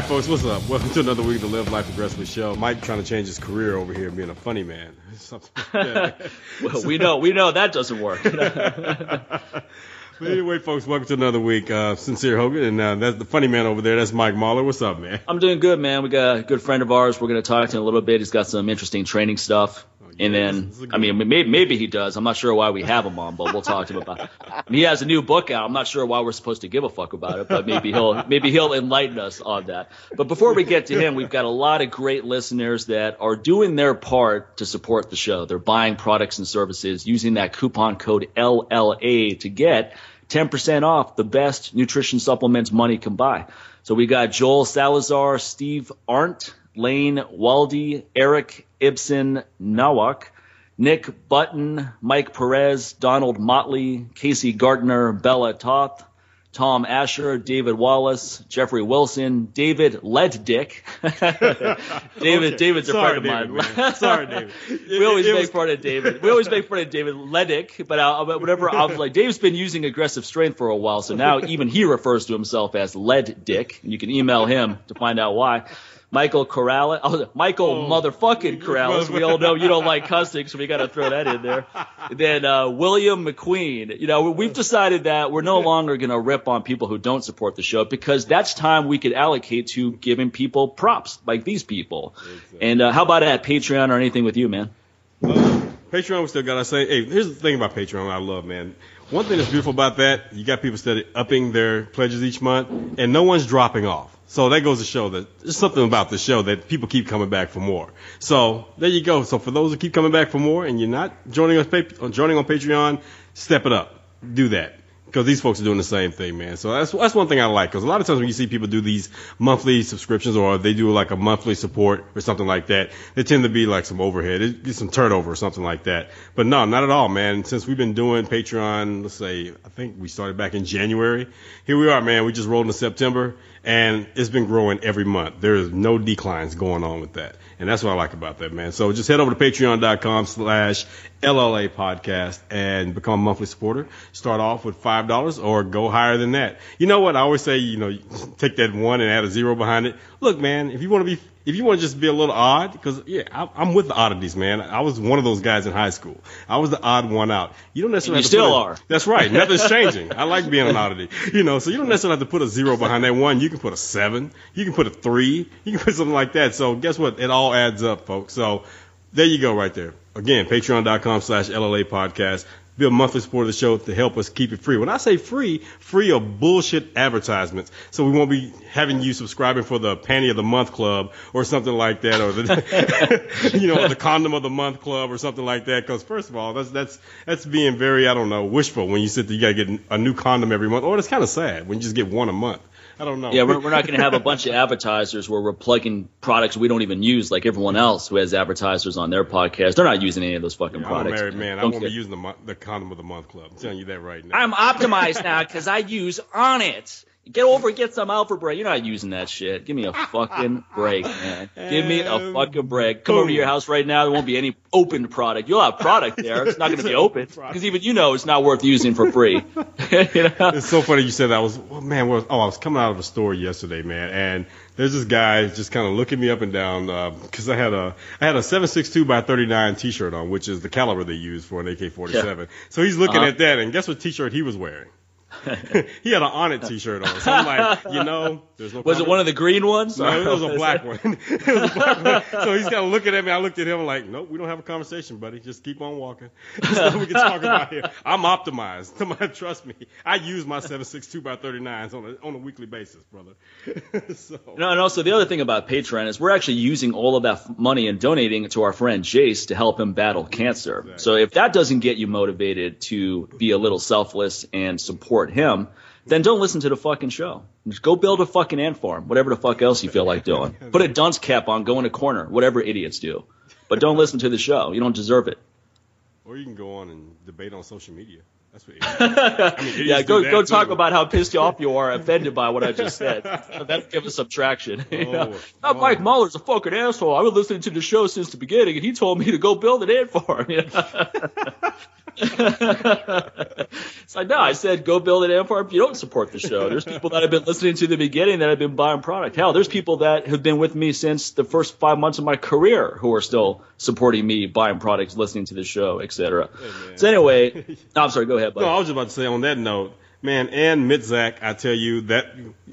right, folks, what's up? Welcome to another week of the Live Life Aggressively show. Mike trying to change his career over here, being a funny man. well, we know we know that doesn't work. But anyway, folks, welcome to another week. Uh, Sincere Hogan, and uh, that's the funny man over there. That's Mike Mahler. What's up, man? I'm doing good, man. We got a good friend of ours. We're going to talk to him a little bit. He's got some interesting training stuff. And then, I mean, maybe, maybe he does. I'm not sure why we have him on, but we'll talk to him about it. And he has a new book out. I'm not sure why we're supposed to give a fuck about it, but maybe he'll maybe he'll enlighten us on that. But before we get to him, we've got a lot of great listeners that are doing their part to support the show. They're buying products and services using that coupon code LLA to get 10% off the best nutrition supplements money can buy. So we got Joel Salazar, Steve Arndt, Lane Waldy, Eric Ibsen Nawak, Nick Button, Mike Perez, Donald Motley, Casey Gardner, Bella Toth, Tom Asher, David Wallace, Jeffrey Wilson, David Leddick. David, okay. David's a Sorry, friend of David, mine. Sorry, David. we always it, it make was... fun of David. We always make fun of David Leddick, but uh, I, whatever I was like, Dave's been using aggressive strength for a while, so now even he refers to himself as Lead Dick. You can email him to find out why. Michael Corrales. Oh, Michael oh, motherfucking Corrales. We all know you don't like cussing, so we got to throw that in there. then uh, William McQueen. You know, we've decided that we're no longer going to rip on people who don't support the show because that's time we could allocate to giving people props like these people. Exactly. And uh, how about at Patreon or anything with you, man? Patreon, we still got to say, hey, here's the thing about Patreon I love, man. One thing that's beautiful about that, you got people steady upping their pledges each month, and no one's dropping off. So that goes to show that there's something about the show that people keep coming back for more. So there you go. So for those who keep coming back for more and you're not joining us, joining on Patreon, step it up. Do that because these folks are doing the same thing, man. So that's that's one thing I like because a lot of times when you see people do these monthly subscriptions or they do like a monthly support or something like that, they tend to be like some overhead, it some turnover or something like that. But no, not at all, man. Since we've been doing Patreon, let's say I think we started back in January. Here we are, man. We just rolled into September and it's been growing every month. There is no declines going on with that. And that's what I like about that, man. So just head over to patreon.com slash LLA podcast and become a monthly supporter. Start off with $5 or go higher than that. You know what? I always say, you know, take that one and add a zero behind it. Look, man, if you want to be if you want to just be a little odd, because yeah, I, am with the oddities, man. I was one of those guys in high school. I was the odd one out. You don't necessarily. You still a, are. That's right. Nothing's changing. I like being an oddity. You know, so you don't necessarily have to put a zero behind that one. You can put a seven. You can put a three. You can put something like that. So guess what? It all adds up, folks. So there you go, right there. Again, Patreon.com/slash LLA Podcast be a monthly supporter of the show to help us keep it free. When I say free, free of bullshit advertisements. So we won't be having you subscribing for the panty of the month club or something like that, or the, you know, the condom of the month club or something like that. Because first of all, that's that's that's being very, I don't know, wishful when you sit there, you gotta get a new condom every month, or it's kind of sad when you just get one a month. I don't know. Yeah, we're, we're not going to have a bunch of advertisers where we're plugging products we don't even use, like everyone else who has advertisers on their podcast. They're not using any of those fucking yeah, products. I'm a married man. I won't be using the, the condom of the month club. I'm telling you that right now. I'm optimized now because I use Onnit. Get over and get some Alpha Break. You're not using that shit. Give me a fucking break, man. Give me a fucking break. Come over to your house right now. There won't be any open product. You'll have product there. It's not going to be open because even you know it's not worth using for free. you know? It's so funny you said that. I was, oh, man, oh, I was coming out of a store yesterday, man, and there's this guy just kind of looking me up and down because uh, I had a I had a 762 by 39 T-shirt on, which is the caliber they use for an AK-47. Yeah. So he's looking uh-huh. at that, and guess what T-shirt he was wearing? he had an Onnit T-shirt on. So I'm like, you know, there's no. Was it one of the green ones? No, it was a black one. it was a black one. So he's kind of looking at me. I looked at him like, nope, we don't have a conversation, buddy. Just keep on walking. That's we can talk about here. I'm optimized. Trust me. I use my 762 by 39s on a on a weekly basis, brother. so. No, and also the other thing about Patreon is we're actually using all of that money and donating it to our friend Jace to help him battle cancer. Exactly. So if that doesn't get you motivated to be a little selfless and support support him, then don't listen to the fucking show. Just go build a fucking ant farm, whatever the fuck else you feel like doing. Put a dunce cap on, go in a corner, whatever idiots do. But don't listen to the show. You don't deserve it. Or you can go on and debate on social media. That's what. I mean, yeah, go go talk about how pissed you off you are, offended by what I just said. That'll give us subtraction. Oh, you know? oh. Mike Mahler's a fucking asshole. I've been listening to the show since the beginning, and he told me to go build an ant farm. it's like, no, I said go build an ant farm if you don't support the show. There's people that have been listening to the beginning that have been buying product. Hell, there's people that have been with me since the first five months of my career who are still supporting me, buying products, listening to the show, etc. Hey, so anyway, no, I'm sorry, go ahead. Buddy. No, I was just about to say on that note, man, Ann Mitzak, I tell you that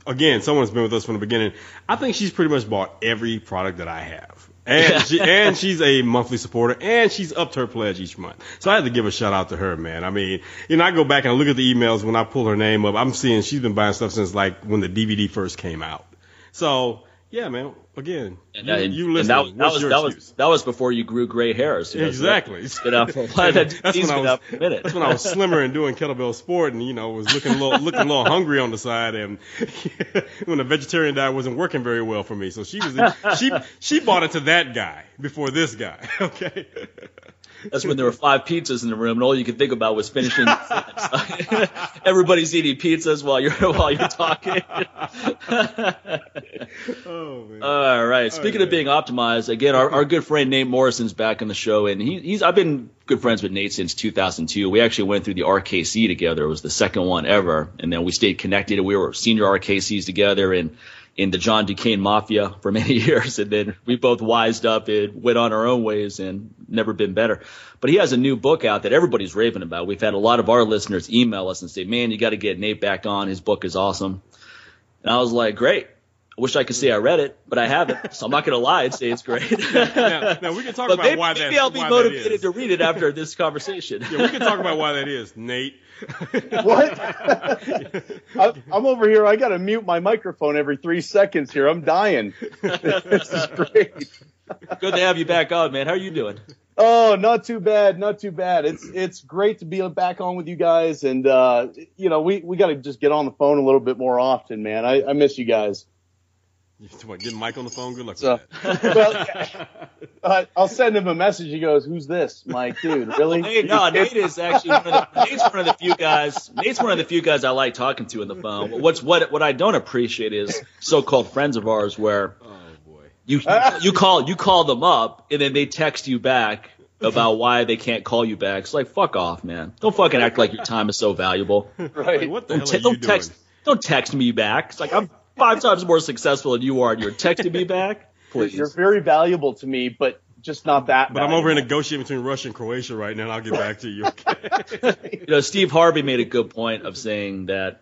again, someone's been with us from the beginning. I think she's pretty much bought every product that I have and she, and she's a monthly supporter, and she's upped her pledge each month. So I had to give a shout out to her, man. I mean, you know, I go back and I look at the emails when I pull her name up. I'm seeing she's been buying stuff since like when the DVD first came out. So yeah, man. Again, and, you, and, you. That, that was that was that was before you grew gray hairs. You know, exactly. So that, for a while. that's, when I was, that's when I was slimmer and doing kettlebell sport, and you know was looking a little looking a little hungry on the side, and when the vegetarian diet wasn't working very well for me. So she was she she bought it to that guy before this guy. Okay. That's when there were five pizzas in the room, and all you could think about was finishing. Everybody's eating pizzas while you're while you're talking. oh man! All right. Speaking of being optimized, again, our, our good friend Nate Morrison's back on the show, and he, he's I've been good friends with Nate since 2002. We actually went through the RKC together. It was the second one ever, and then we stayed connected. We were senior RKCs together, and in the John Du Cane Mafia for many years, and then we both wised up and went on our own ways and never been better. But he has a new book out that everybody's raving about. We've had a lot of our listeners email us and say, "Man, you got to get Nate back on. His book is awesome." And I was like, "Great." I wish I could say I read it, but I haven't, so I'm not going to lie and say it's great. now, now, we can talk but about maybe, why that. Maybe I'll be motivated to read it after this conversation. yeah, we can talk about why that is, Nate. what? I, am over here. I got to mute my microphone every three seconds here. I'm dying. this is great. Good to have you back on, man. How are you doing? Oh, not too bad, not too bad. It's it's great to be back on with you guys, and uh, you know we we got to just get on the phone a little bit more often, man. I, I miss you guys. What, getting Mike on the phone? Good luck so, well, uh, I'll send him a message. He goes, "Who's this, Mike? Dude, really?" Nate, no, Nate is actually one of the, Nate's one of the few guys. Nate's one of the few guys I like talking to on the phone. What's what what I don't appreciate is so-called friends of ours where oh, boy. you you call you call them up and then they text you back about why they can't call you back. It's like fuck off, man. Don't fucking act like your time is so valuable. Right? Like, what the don't hell are you doing? text don't text me back. It's like I'm five times more successful than you are, and you're texting me back. Please. You're very valuable to me, but just not that. But valuable. I'm over in negotiating between Russia and Croatia right now, and I'll get back to you. Okay? you know, Steve Harvey made a good point of saying that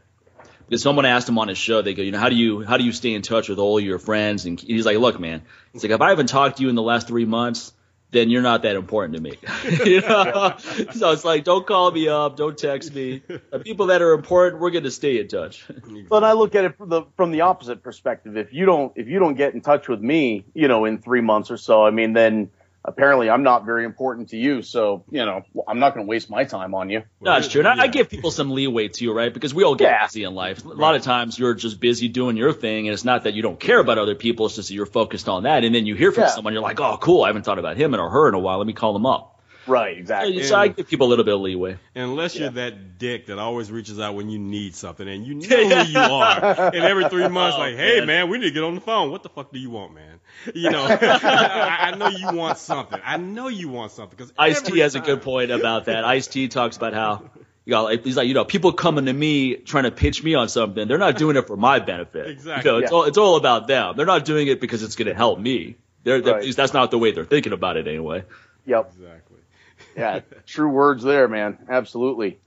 because someone asked him on his show, they go, you know, how do you how do you stay in touch with all your friends? And he's like, look, man, it's like if I haven't talked to you in the last three months, then you're not that important to me. you know? so it's like, don't call me up, don't text me. The people that are important, we're going to stay in touch. but I look at it from the from the opposite perspective. If you don't if you don't get in touch with me, you know, in three months or so, I mean, then apparently I'm not very important to you. So, you know, I'm not going to waste my time on you. No, that's true. And yeah. I, I, give people some leeway too, right? Because we all get yeah. busy in life. A right. lot of times you're just busy doing your thing. And it's not that you don't care about other people. It's just that you're focused on that. And then you hear from yeah. someone, you're like, oh, cool. I haven't thought about him or her in a while. Let me call them up. Right, exactly. So I give people a little bit of leeway. Unless you're that dick that always reaches out when you need something and you know who you are. and every three months, oh, like, hey, man. man. we need to get on the phone. What the fuck do you want, man? You know, I, I, know you want something. I know you want something. Cause Ice T has a good point about that. Ice T talks about how. You know, he's like, you know, people coming to me trying to pitch me on something. They're not doing it for my benefit. Exactly. You know, it's yeah. all it's all about them. They're not doing it because it's going to help me. They're, they're right. that's not the way they're thinking about it anyway. Yep. Exactly yeah, true words there, man. Absolutely.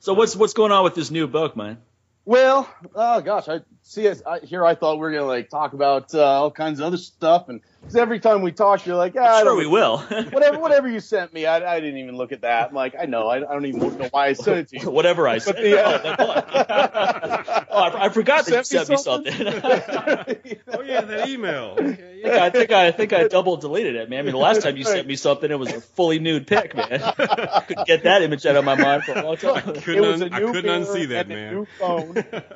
So what's what's going on with this new book, man? Well, oh gosh, I see. I, here I thought we were gonna like talk about uh, all kinds of other stuff, and cause every time we talk, you're like, ah, sure we will. whatever, whatever you sent me, I, I didn't even look at that. I'm like, I know, I, I don't even know why I sent it to you. whatever I sent. The, uh, oh, I, I, forgot that you sent me something. oh yeah, that email. Okay, yeah. I think I, I think I double deleted it, man. I mean, the last time you sent me something, it was a fully nude pic, man. Couldn't get that image out of my mind for a long time. I couldn't, un- I couldn't unsee that, man.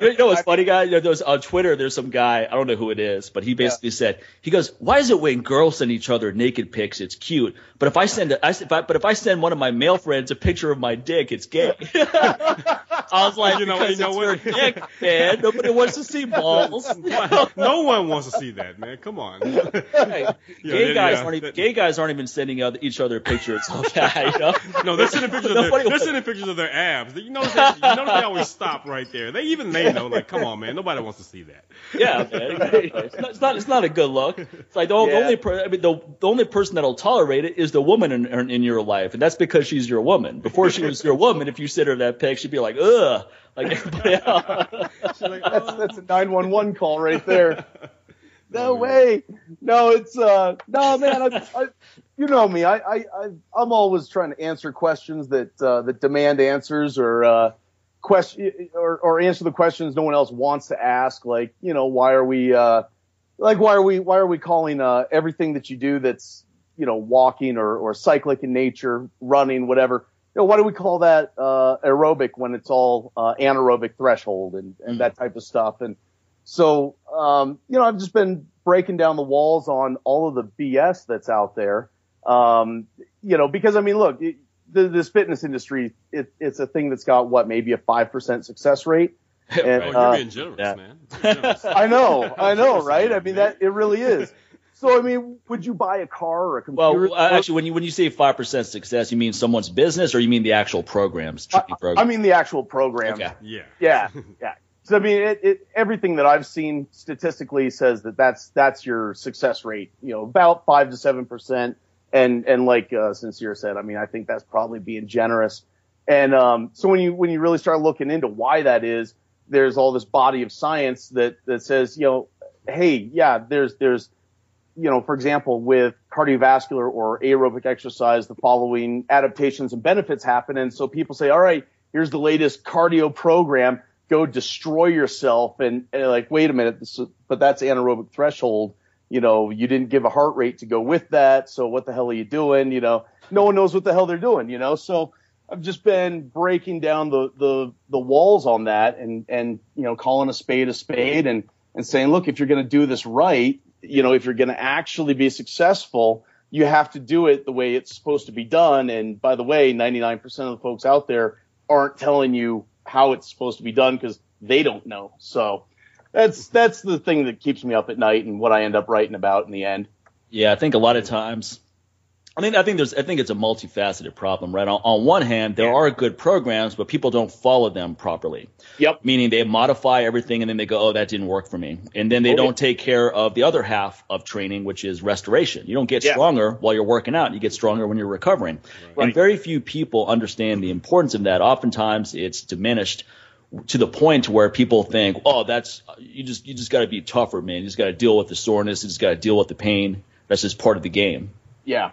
You know what's funny, guy? You know, there's on Twitter. There's some guy. I don't know who it is, but he basically yeah. said, he goes, "Why is it it when girls send each other naked pics, it's cute. But if I send, a, I, if I, but if I send one of my male friends a picture of my dick, it's gay. I was like, You know- because you know it's what? your dick, man. Nobody wants to see balls. no one wants to see that, man. Come on. Hey, gay yeah, guys yeah. aren't even, gay guys aren't even sending other, each other pictures. Okay, you know? No, they're sending pictures of their, they're sending pictures of their abs. You notice that, you notice they always stop right there. They even they know like, come on, man, nobody wants to see that. Yeah, man. Exactly. It's, not, it's not. It's not a good look. It's like the, o- the Yeah. only. Per, I mean, the, the only person that'll tolerate it is the woman in, in in your life, and that's because she's your woman. Before she was your woman, if you sent her that pic, she'd be like, ugh, like everybody else. She's like, That's oh. that's a nine one one call right there. No way. No, it's uh no man. I, I, you know me. I, I I I'm always trying to answer questions that uh, that demand answers or uh, question or or answer the questions no one else wants to ask. Like you know why are we uh like why are we why are we calling uh everything that you do that's you know walking or or cyclic in nature, running, whatever. You know, why do we call that uh, aerobic when it's all uh, anaerobic threshold and, and that type of stuff? And so, um, you know, I've just been breaking down the walls on all of the BS that's out there. Um, you know, because I mean, look, it, the, this fitness industry, it, it's a thing that's got what, maybe a 5% success rate. And, Oh, you're uh, being generous, yeah. man. You're generous. I know, I know, right? I mean, that, it really is. So, I mean, would you buy a car or a computer? Well, uh, actually, when you when you say five percent success, you mean someone's business, or you mean the actual programs, training I, program? I mean, the actual programs. Okay. Yeah. Yeah, yeah. So I mean, it, it, everything that I've seen statistically says that that's that's your success rate. You know, about five to seven percent. And and like uh, Sincere said, I mean, I think that's probably being generous. And um, so when you when you really start looking into why that is, there's all this body of science that that says, you know, hey, yeah, there's there's you know, for example, with cardiovascular or aerobic exercise, the following adaptations and benefits happen. And so people say, all right, here's the latest cardio program. Go destroy yourself. And, and like, wait a minute, this is, but that's anaerobic threshold. You know, you didn't give a heart rate to go with that. So what the hell are you doing? You know, no one knows what the hell they're doing, you know? So I've just been breaking down the, the, the walls on that and, and, you know, calling a spade a spade and, and saying, look, if you're going to do this right, you know, if you're going to actually be successful, you have to do it the way it's supposed to be done. And by the way, 99% of the folks out there aren't telling you how it's supposed to be done because they don't know. So that's, that's the thing that keeps me up at night and what I end up writing about in the end. Yeah, I think a lot of times. I mean, I think there's, I think it's a multifaceted problem, right? On, on one hand, there are good programs, but people don't follow them properly. Yep. Meaning they modify everything and then they go, oh, that didn't work for me. And then they Okay. don't take care of the other half of training, which is restoration. You don't get Yeah. stronger while you're working out. You get stronger when you're recovering. Right. And very few people understand the importance of that. Oftentimes it's diminished to the point where people think, oh, that's, you just, you just got to be tougher, man. You just got to deal with the soreness. You just got to deal with the pain. That's just part of the game. Yeah,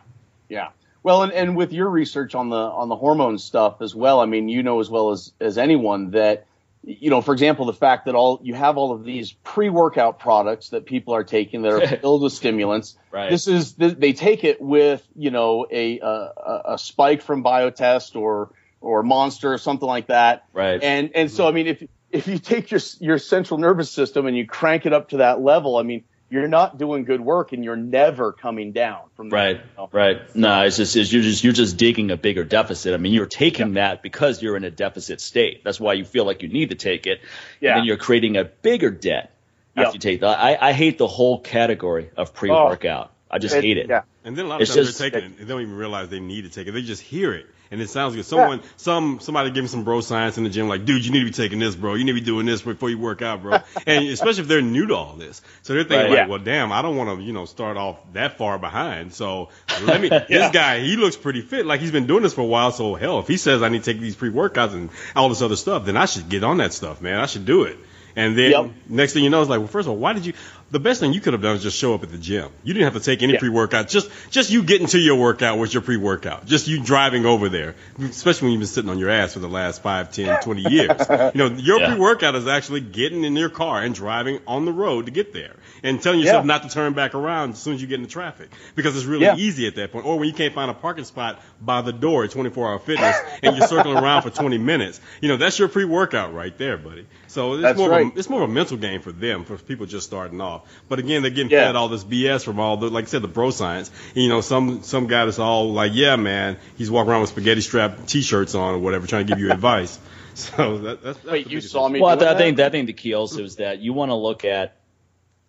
yeah. Well, and, and with your research on the on the hormone stuff as well, I mean, you know as well as as anyone that, you know, for example, the fact that all you have all of these pre-workout products that people are taking that are filled with stimulants. Right. This is they take it with you know a a, a a spike from Biotest or or Monster or something like that. Right. And and so mm-hmm. I mean, if if you take your your central nervous system and you crank it up to that level, I mean, you're not doing good work and you're never coming down from that. Right, you know? right. No, it's just it's, you're just you're just digging a bigger deficit. I mean, you're taking that because you're in a deficit state. That's why you feel like you need to take it. Yeah. And then you're creating a bigger debt after Yep. you take that. I, I hate the whole category of pre-workout. Oh. I just hate it. Yeah. And then a lot of It's times just- they're taking it, they don't even realize they need to take it. They just hear it, and it sounds good. Someone, some somebody give me some bro science in the gym, like, dude, you need to be taking this, bro. You need to be doing this before you work out, bro. and especially if they're new to all this, so they're thinking Right. like, Yeah. well, damn, I don't want to, you know, start off that far behind. So let me. This guy, he looks pretty fit, like he's been doing this for a while. So hell, if he says I need to take these pre workouts and all this other stuff, then I should get on that stuff, man. I should do it. And then Yep. next thing you know, it's like, well, first of all, why did you? The best thing you could have done is just show up at the gym. You didn't have to take any Yeah. pre-workout. Just just you getting to your workout was your pre-workout. Just you driving over there, especially when you've been sitting on your ass for the last 5, 10, 20 years. you know, your Yeah. pre-workout is actually getting in your car and driving on the road to get there and telling yourself Yeah. not to turn back around as soon as you get in the traffic because it's really easy at that point. Or when you can't find a parking spot by the door at 24 Hour Fitness and you're circling around for 20 minutes. You know, that's your pre-workout right there, buddy. So it's That's more right. of a, it's more of a mental game for them, for people just starting off. Off. But again, they're getting Yeah. fed all this BS from all the, like I said, the bro science. And, you know, some some guy that's all like, yeah, man, he's walking around with spaghetti strap T-shirts on or whatever, trying to give you advice. So that, that's, that's Wait, you saw me. Well, I, doing th- I think that? I think the key also is that you want to look at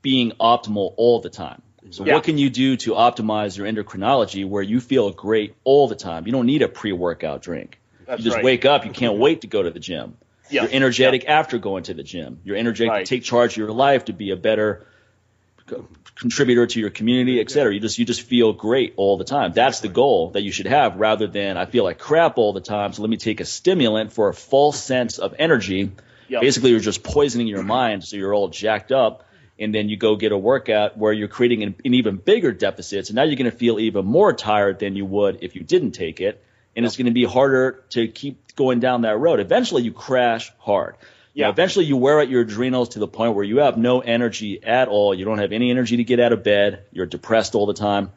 being optimal all the time. So Yeah. what can you do to optimize your endocrinology where you feel great all the time? You don't need a pre-workout drink. That's you just right. wake up, you can't wait to go to the gym. Yeah. You're energetic after going to the gym. You're energetic Right. to take charge of your life, to be a better co- contributor to your community, et cetera. You just you just feel great all the time. That's the goal that you should have, rather than I feel like crap all the time. So let me take a stimulant for a false sense of energy. Yep. Basically, you're just poisoning your mind, so you're all jacked up. And then you go get a workout where you're creating an, an even bigger deficit. So now you're going to feel even more tired than you would if you didn't take it. And it's going to be harder to keep going down that road. Eventually, you crash hard. You know, Yeah. eventually, you wear out your adrenals to the point where you have no energy at all. You don't have any energy to get out of bed. You're depressed all the time.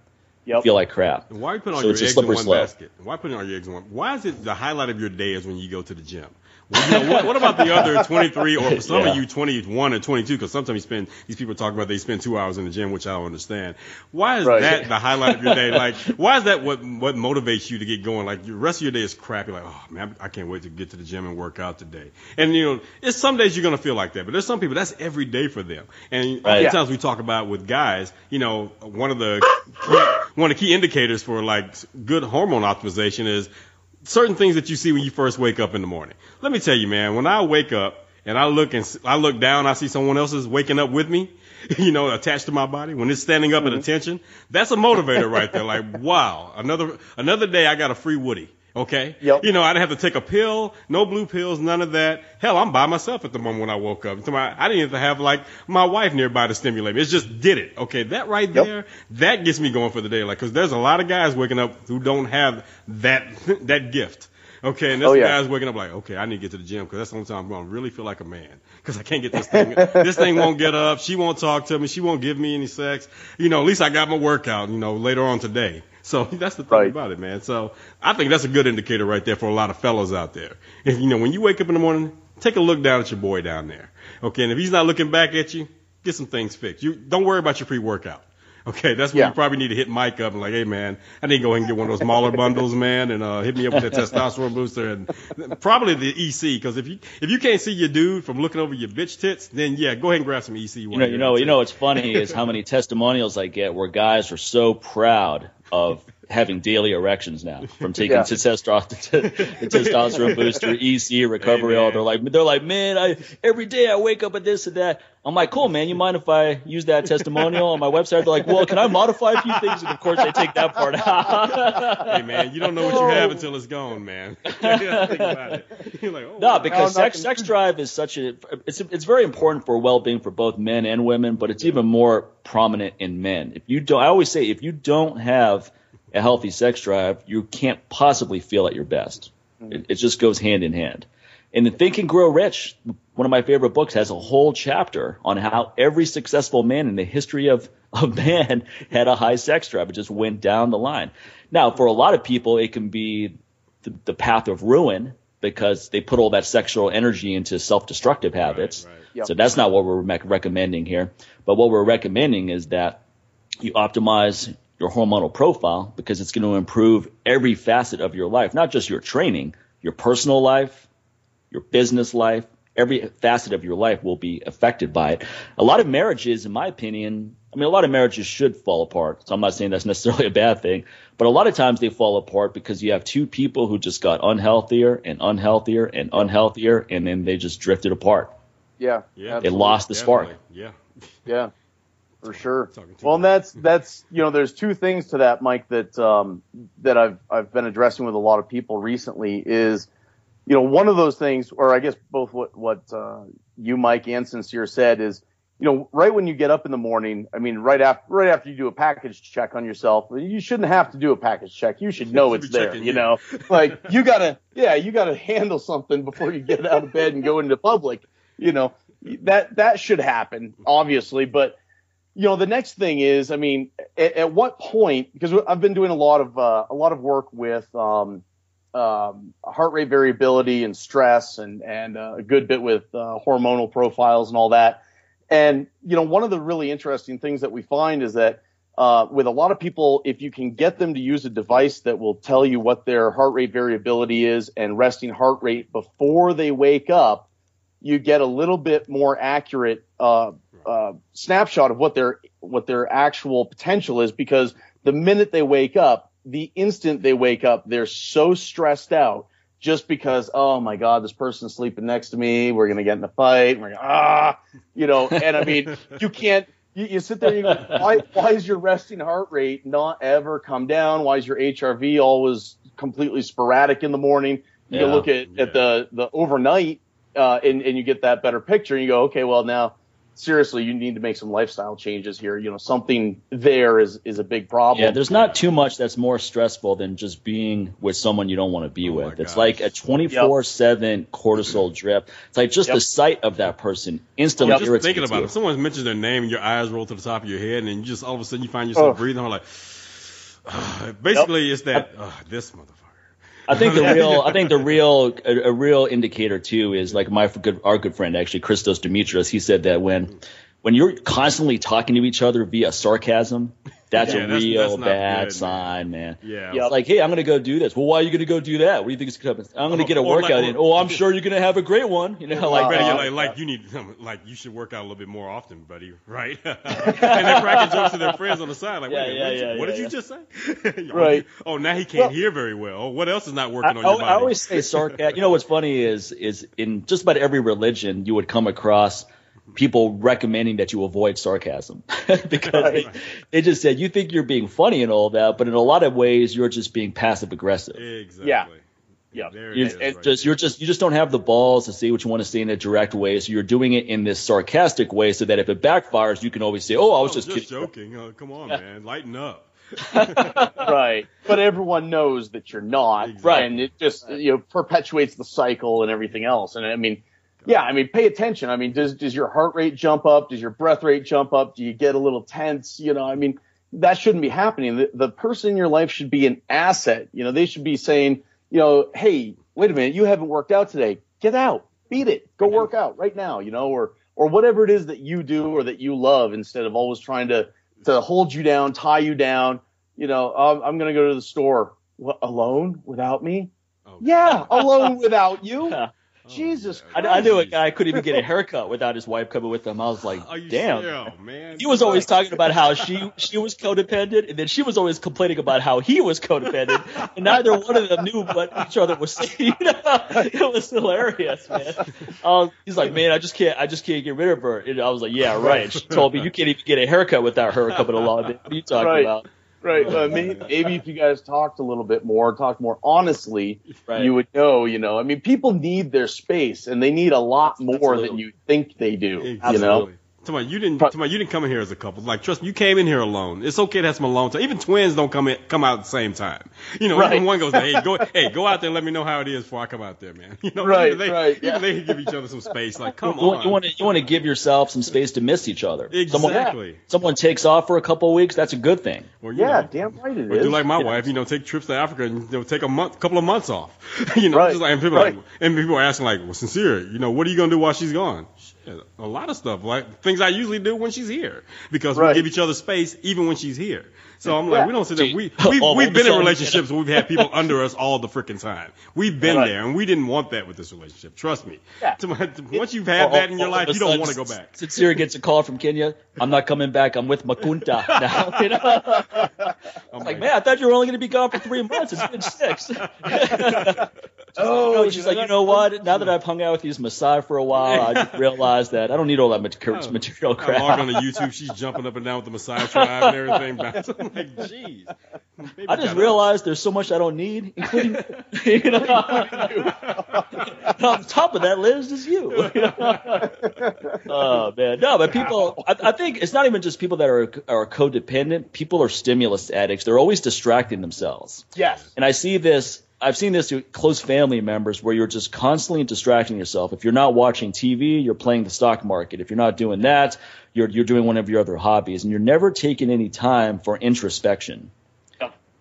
You Yep. feel like crap. And why are you putting all So your it's a eggs in slippery one slope. basket? Why putting all your eggs in one? Why is it the highlight of your day is when you go to the gym? Well, you know, what, what about the other 23 or some Yeah. of you 21 and 22? Because sometimes you spend these people talk about they spend two hours in the gym, which I don't understand. Why is Right. that the highlight of your day? Like, why is that what what motivates you to get going? Like, the rest of your day is crap. You're like, oh man, I can't wait to get to the gym and work out today. And you know, it's some days you're gonna feel like that, but there's some people that's every day for them. And Right. oftentimes we talk about with guys, you know, one of the key, one of the key indicators for like good hormone optimization is certain things that you see when you first wake up in the morning. Let me tell you, man, when I wake up and I look and I look down, I see someone else is waking up with me, you know, attached to my body. When it's standing up at mm-hmm. attention, that's a motivator right there. Like, wow, another another day I got a free Woody. Okay. Yep. You know, I didn't have to take a pill, no blue pills, none of that. Hell, I'm by myself at the moment when I woke up. To my, I didn't even have like my wife nearby to stimulate me. It just did it. Okay. That right Yep. there, that gets me going for the day. Like, cause there's a lot of guys waking up who don't have that, that gift. Okay. And there's Oh, yeah. guys waking up like, okay, I need to get to the gym because that's the only time I'm going to really feel like a man. Cause I can't get this thing. this thing won't get up. She won't talk to me. She won't give me any sex. You know, at least I got my workout, you know, later on today. So that's the thing Right. about it, man. So I think that's a good indicator right there for a lot of fellows out there. If you know, when you wake up in the morning, take a look down at your boy down there. Okay, and if he's not looking back at you, get some things fixed. You don't worry about your pre-workout. Okay, that's when Yeah. you probably need to hit Mike up and like, hey man, I need to go ahead and get one of those Mahler bundles, man, and uh, hit me up with that testosterone booster and probably the EC because if you if you can't see your dude from looking over your bitch tits, then yeah, go ahead and grab some EC. You know, you know, you know. What's funny is how many testimonials I get where guys are so proud of having daily erections now from taking Yeah. testosterone, the testosterone booster, EC, recovery. Hey, all they're like, they're like, man, I every day I wake up with this and that. I'm like, cool, man. You mind if I use that testimonial on my website? They're like, well, can I modify a few things? And of course, they take that part out. Hey man, you don't know what you have until it's gone, man. Think about it. You're like, oh, No, because No, sex nothing. sex drive is such a it's it's very important for well being for both men and women, but it's even more prominent in men. If you don't, I always say if you don't have a healthy sex drive, you can't possibly feel at your best. Mm-hmm. It, it just goes hand in hand. And the Think and Grow Rich, one of my favorite books, has a whole chapter on how every successful man in the history of, of man had a high sex drive. It just went down the line. Now, for a lot of people, it can be the, the path of ruin because they put all that sexual energy into self-destructive habits. right. Yep. So that's not what we're rec- recommending here. But what we're recommending is that you optimize your hormonal profile because it's going to improve every facet of your life, not just your training, your personal life, your business life, every facet of your life will be affected by it. A lot of marriages, in my opinion, I mean, a lot of marriages should fall apart. So I'm not saying that's necessarily a bad thing, but a lot of times they fall apart because you have two people who just got unhealthier and unhealthier and unhealthier, and then they just drifted apart. Yeah. Yeah. They lost the spark. Definitely. Yeah. Yeah, for sure. Well, and that's that's you know, there's two things to that, Mike, that um, that I've I've been addressing with a lot of people recently. Is you know, one of those things, or I guess both what what uh, you, Mike, and Sincere said is, you know, right when you get up in the morning, I mean, right after right after you do a package check on yourself, you shouldn't have to do a package check. You should know it's there. You you. know, like you gotta, yeah, you gotta handle something before you get out of bed and go into public. You know, that that should happen, obviously, but you know, the next thing is, I mean, at, at what point? Because I've been doing a lot of uh, a lot of work with um, um, heart rate variability and stress, and and uh, a good bit with uh, hormonal profiles and all that. And you know, one of the really interesting things that we find is that uh, with a lot of people, if you can get them to use a device that will tell you what their heart rate variability is and resting heart rate before they wake up, you get a little bit more accurate uh, uh, snapshot of what their what their actual potential is. Because the minute they wake up, the instant they wake up, they're so stressed out just because, oh my God, this person's sleeping next to me. We're going to get in a fight. We're going to, ah, you know, and I mean, you can't, you, you sit there and you go, why, why is your resting heart rate not ever come down? Why is your HRV always completely sporadic in the morning? You yeah, look at, yeah. at the, the overnight, uh, and, and you get that better picture and you go, okay, well now seriously, you need to make some lifestyle changes here. You know, something there is is a big problem. Yeah, there's not too much that's more stressful than just being with someone you don't want to be oh with. It's like a 24/7 cortisol drip. It's like just yep. the sight of that person instantly yep. Just thinking about you. it. If someone mentions their name and your eyes roll to the top of your head, and then you just all of a sudden you find yourself oh. breathing hard like. Uh, basically, yep. it's that uh, this motherfucker. I think the real, I think the real, a, a, real indicator too is like my good, our good friend actually Christos Demetrios. He said that when, when you're constantly talking to each other via sarcasm, that's yeah, a that's, real that's bad good, sign, man. man. Yeah. like, hey, I'm gonna go do this. Well, why are you gonna go do that? What do you think is gonna happen? I'm gonna get a workout like, in. Oh, I'm sure you're gonna have a great one. You know, like, uh, like, like, you need, like you should work out a little bit more often, buddy. Right? and they're cracking jokes to their friends on the side, like, yeah, yeah, what, yeah, what did you just say? right. Oh, now he can't well, hear very well. What else is not working I, on your body? I always say sarcasm. you know what's funny is is in just about every religion you would come across people recommending that you avoid sarcasm because right. they, they, just said you think you're being funny and all that, but in a lot of ways you're just being passive aggressive. Exactly. Yeah. Yeah, you, right just you're just you just don't have the balls to say what you want to say in a direct way, so you're doing it in this sarcastic way, so that if it backfires, you can always say, "Oh, I was just, just joking." Uh, come on, man, lighten up. right, but everyone knows that you're not, exactly. right? And it just you know perpetuates the cycle and everything else. And I mean, yeah, I mean, pay attention. I mean, does does your heart rate jump up? Does your breath rate jump up? Do you get a little tense? You know, I mean, that shouldn't be happening. The, the person in your life should be an asset. You know, they should be saying, you know, hey, wait a minute, you haven't worked out today. Get out, beat it, go work out right now. You know, or or whatever it is that you do or that you love, instead of always trying to to hold you down, tie you down. You know, I'm, I'm going to go to the store what, alone without me. Oh, yeah, alone without you. Oh, Jesus I, I, knew a guy couldn't even get a haircut without his wife coming with him. I was like, damn. Serious, man? He was always talking about how she she was codependent, and then she was always complaining about how he was codependent, and neither one of them knew what each other was saying. it was hilarious, man. Um, he's like, man, I just can't, I just can't get rid of her. And I was like, yeah, right. She told me you can't even get a haircut without her coming along. What are you talking right. about? Right. Uh, maybe, maybe if you guys talked a little bit more, talked more honestly, right. you would know. You know, I mean, people need their space, and they need a lot more Absolutely. than you think they do. Exactly. You know. Come on, you didn't. Come on, you didn't come in here as a couple. Like, trust me, you came in here alone. It's okay to have some alone time. Even twins don't come in, come out at the same time. You know, right. even one goes, "Hey, go, hey, go out there, and let me know how it is before I come out there, man." You know, right, even they, right. Even yeah. they give each other some space. Like, come on. You want to, you want to give yourself some space to miss each other. Exactly. Someone, someone takes off for a couple of weeks. That's a good thing. Well, yeah, know, damn right it or is. Do like my yeah. wife, you know, take trips to Africa and you know, take a month, couple of months off. you know, right. just like and people, right. like, and people are asking like, "Well, sincere, you know, what are you gonna do while she's gone?" A lot of stuff, like things I usually do when she's here, because right. we give each other space even when she's here. So I'm like, yeah. we don't sit there. We oh, we've, we've been in relationships where we've had people under us all the freaking time. We've been right. there, and we didn't want that with this relationship. Trust me. Yeah. once you've had oh, that in your life, you don't want to go back. Sincere gets a call from Kenya. I'm not coming back. I'm with Makunta now. You know? I'm like, man, I thought you were only going to be gone for three months. It's been six. Oh, she's like, you know what? Now that I've hung out with these Maasai for a while, I just realized that I don't need all that material, material crap. I log on to YouTube. She's jumping up and down with the Maasai tribe and everything. I'm like, jeez. I just realized there's so much I don't need, including you know, on top of that, Liz is you. oh man, no, but people, I, I, think it's not even just people that are are codependent. People are stimulus addicts. They're always distracting themselves. Yes. And I see this. I've seen this to close family members where you're just constantly distracting yourself. If you're not watching TV, you're playing the stock market. If you're not doing that, you're you're doing one of your other hobbies, and you're never taking any time for introspection.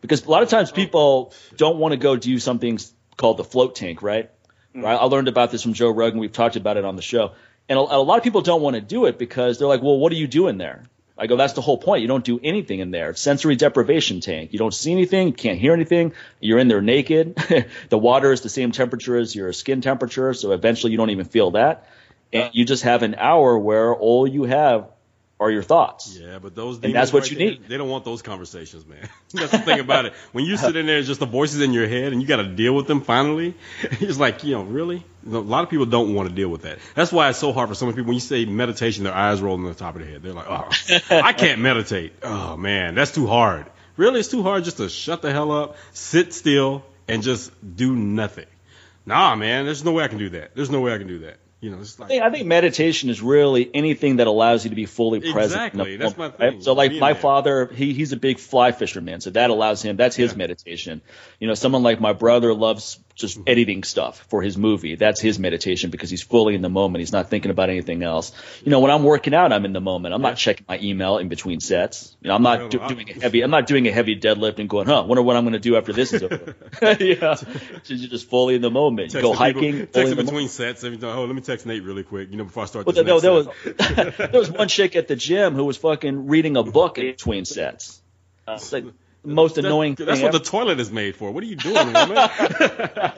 Because a lot of times people don't want to go do something called the float tank, right? Mm-hmm. right? I learned about this from Joe Rogan. We've talked about it on the show. And a, a lot of people don't want to do it because they're like, well, what are you doing there? I go, that's the whole point. You don't do anything in there. Sensory deprivation tank. You don't see anything, you can't hear anything. You're in there naked. the water is the same temperature as your skin temperature, so eventually you don't even feel that. And you just have an hour where all you have are your thoughts. Yeah, but those and that's what right you there, need. They don't want those conversations, man. that's the thing about it. When you sit in there, it's just the voices in your head, and you got to deal with them. Finally, it's like you know, really. A lot of people don't want to deal with that. That's why it's so hard for some people. When you say meditation, their eyes roll on the top of their head. They're like, "Oh, I can't meditate. Oh man, that's too hard. Really, it's too hard just to shut the hell up, sit still, and just do nothing. Nah, man, there's no way I can do that. There's no way I can do that. You know, it's I like think, I think meditation is really anything that allows you to be fully present. Exactly, that's my moment, right? thing, So, like being my there. father, he he's a big fly fisherman, so that allows him. That's his Yeah. meditation. You know, someone like my brother loves just editing stuff for his movie. That's his meditation because he's fully in the moment. He's not thinking about anything else. You know, when I'm working out, I'm in the moment. I'm not checking my email in between sets. You know, I'm not oh, do, I- doing a heavy. I'm not doing a heavy deadlift and going, huh? Wonder what I'm going to do after this is over. yeah, so you're just fully in the moment. You go people- hiking. fully in texting the moment. between sets every time. Oh, let me text Nate really quick. You know, before I start Well, this there, was there was one chick at the gym who was fucking reading a book in between sets. Uh. It's like the most That- annoying That's thing. what the toilet is made for. What are you doing, woman? yeah,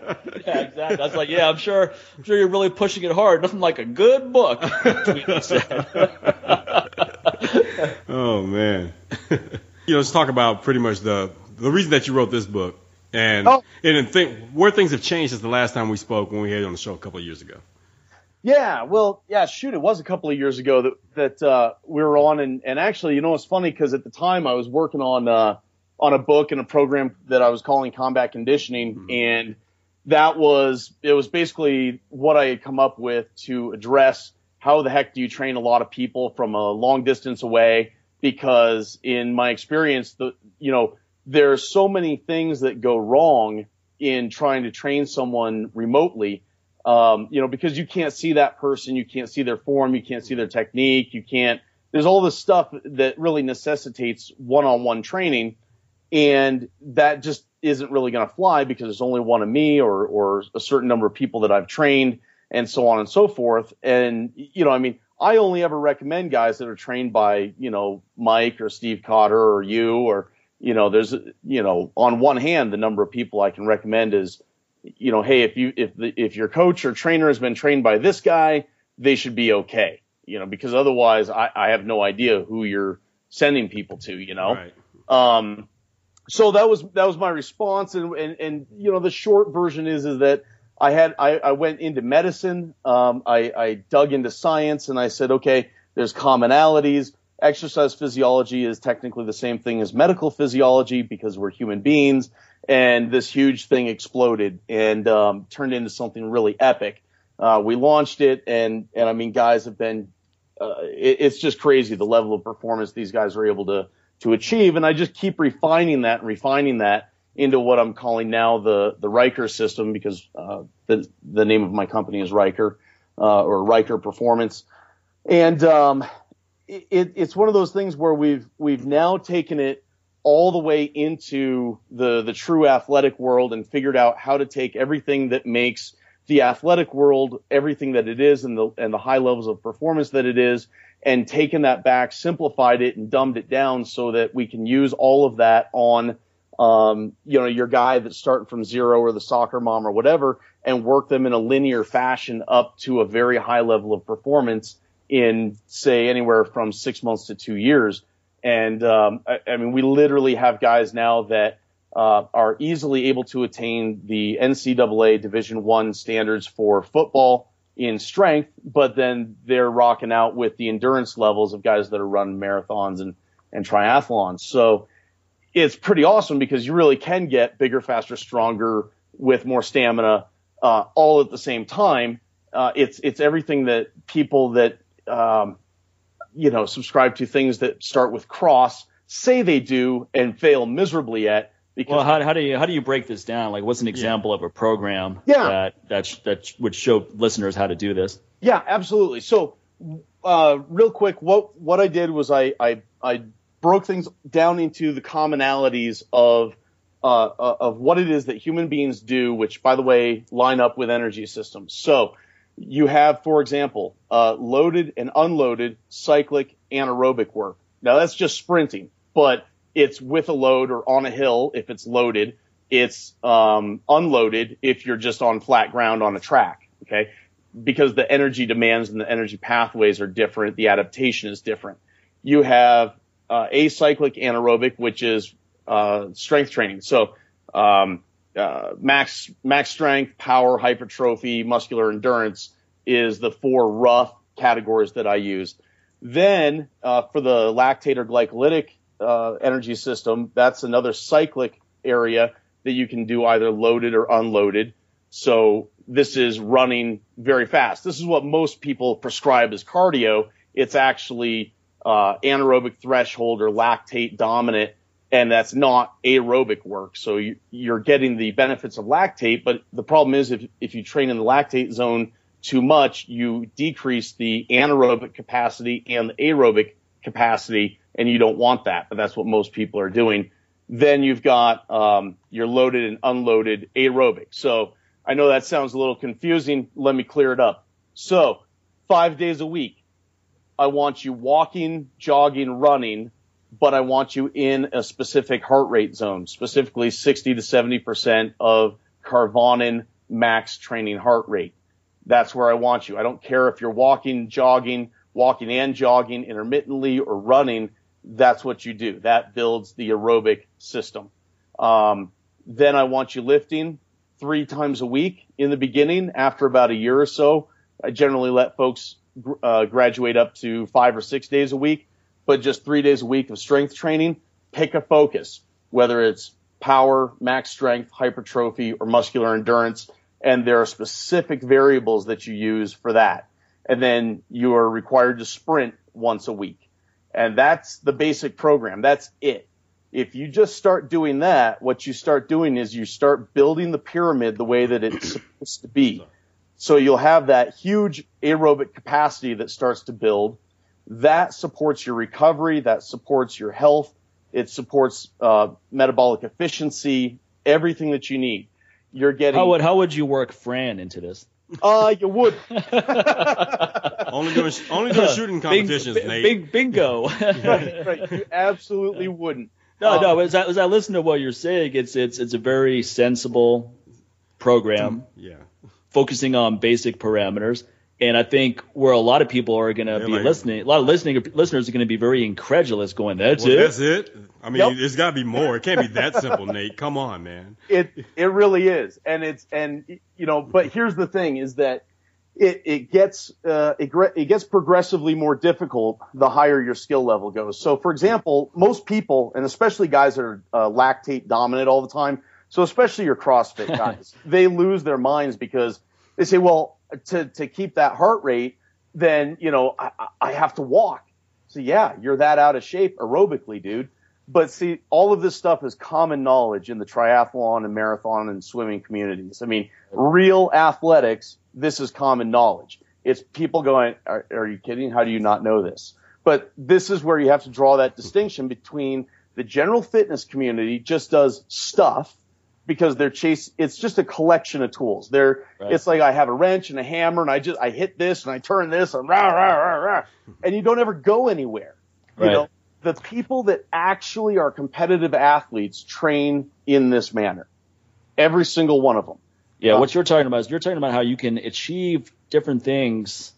exactly. I was like, yeah, I'm sure, I'm sure you're really pushing it hard. Nothing like a good book. in between the sets. oh man. you know, let's talk about pretty much the the reason that you wrote this book and Oh. and think where things have changed since the last time we spoke when we had you on the show a couple of years ago. Yeah, well, yeah, shoot, it was a couple of years ago that that uh, we were on, and and actually, you know, it's funny because at the time I was working on uh, on a book and a program that I was calling Combat Conditioning, and that was it was basically what I had come up with to address how the heck do you train a lot of people from a long distance away? Because in my experience, the you know there's so many things that go wrong in trying to train someone remotely um, you know, because you can't see that person, you can't see their form, you can't see their technique, you can't. There's all this stuff that really necessitates one-on-one training, and that just isn't really going to fly because there's only one of me or or a certain number of people that I've trained, and so on and so forth. And you know, I mean, I only ever recommend guys that are trained by you know Mike or Steve Cotter or you or you know, there's you know, on one hand, the number of people I can recommend is you know, hey, if you if the, if your coach or trainer has been trained by this guy, they should be okay. You know, because otherwise, I, I have no idea who you're sending people to. You know, Right. um, so that was that was my response, and, and and you know, the short version is is that I had I, I went into medicine, um, I, I dug into science, and I said, okay, there's commonalities. Exercise physiology is technically the same thing as medical physiology because we're human beings and this huge thing exploded and um, turned into something really epic. Uh, we launched it, and and I mean, guys have been. Uh, it, it's just crazy the level of performance these guys are able to to achieve, and I just keep refining that and refining that into what I'm calling now the the Riker system because uh, the the name of my company is Riker uh, or Riker Performance, and um, it, it's one of those things where we've we've now taken it all the way into the the true athletic world and figured out how to take everything that makes the athletic world everything that it is and the and the high levels of performance that it is and taken that back simplified it and dumbed it down so that we can use all of that on um, you know your guy that's starting from zero or the soccer mom or whatever and work them in a linear fashion up to a very high level of performance in say anywhere from six months to two years. And um, I, I mean, we literally have guys now that uh, are easily able to attain the NCAA Division One standards for football in strength, but then they're rocking out with the endurance levels of guys that are running marathons and and triathlons. So it's pretty awesome because you really can get bigger, faster, stronger with more stamina, uh, all at the same time. Uh, it's it's everything that people that um, you know, subscribe to things that start with cross, say they do, and fail miserably at. Because Well, how, how do you how do you break this down? Like, what's an example of a program Yeah. that that sh- that would show listeners how to do this? yeah, absolutely. So, uh, real quick, what what I did was I I, I broke things down into the commonalities of uh, uh, of what it is that human beings do, which, by the way, line up with energy systems. So, You have, for example, uh, loaded and unloaded cyclic anaerobic work. Now that's just sprinting, but it's with a load or on a hill if it's loaded. It's um, unloaded if you're just on flat ground on a track. Okay, because the energy demands and the energy pathways are different. The adaptation is different. You have uh, acyclic anaerobic, which is uh, strength training. So um, uh, max max strength, power, hypertrophy, muscular endurance is the four rough categories that I use. Then uh, for the lactate or glycolytic uh, energy system, that's another cyclic area that you can do either loaded or unloaded. So this is running very fast. This is what most people prescribe as cardio. It's actually uh, anaerobic threshold or lactate dominant, and that's not aerobic work. So you, are getting the benefits of lactate, but the problem is if, if you train in the lactate zone too much, you decrease the anaerobic capacity and the aerobic capacity, and you don't want that. But that's what most people are doing. Then you've got um, your loaded and unloaded aerobic. So I know that sounds a little confusing. Let me clear it up. So five days a week, I want you walking, jogging, running, but I want you in a specific heart rate zone, specifically 60 to 70% of Karvonen max training heart rate. That's where I want you. I don't care if you're walking, jogging, walking and jogging intermittently or running. That's what you do. That builds the aerobic system. Um, then I want you lifting three times a week in the beginning. After about a year or so, I generally let folks uh, graduate up to five or six days a week, but just three days a week of strength training. Pick a focus, whether it's power, max strength, hypertrophy, or muscular endurance. And there are specific variables that you use for that. And then you are required to sprint once a week. And that's the basic program. That's it if you just start doing that, what you start doing is you start building the pyramid the way that it's supposed to be. So you'll have that huge aerobic capacity that starts to build. That supports your recovery. That supports your health. It supports uh, metabolic efficiency. Everything that you need. You're getting. How would how would you work Fran into this? Uh, you would. only doing only doing shooting competitions, Bing, Nate. Bing, bingo. right, right. You absolutely wouldn't. No, um, no. As I, as I listen to what you're saying, it's it's it's a very sensible program. Yeah. Focusing on basic parameters, and I think where a lot of people are going to be like, listening, a lot of listening listeners are going to be very incredulous, going, "That's well, it." That's it. I mean, yep. it's got to be more. It can't be that simple, Nate. Come on, man. It it really is, and it's and you know, but here's the thing: is that it, it gets uh, it, it, gets progressively more difficult the higher your skill level goes. So, for example, most people, and especially guys that are uh, lactate dominant all the time, so especially your CrossFit guys, they lose their minds because they say, "Well, to to keep that heart rate, then you know I, I have to walk." So yeah, you're that out of shape aerobically, dude. But see, all of this stuff is common knowledge in the triathlon and marathon and swimming communities. I mean, real athletics this is common knowledge. It's people going, are, are you kidding? How do you not know this? But this is where you have to draw that distinction between the general fitness community just does stuff because they're chase it's just a collection of tools. They're right. it's like I have a wrench and a hammer and I just I hit this and I turn this and rah rah rah rah and you don't ever go anywhere. Right. You know, the people that actually are competitive athletes train in this manner. Every single one of them. Yeah, uh, what you're talking about is you're talking about how you can achieve different things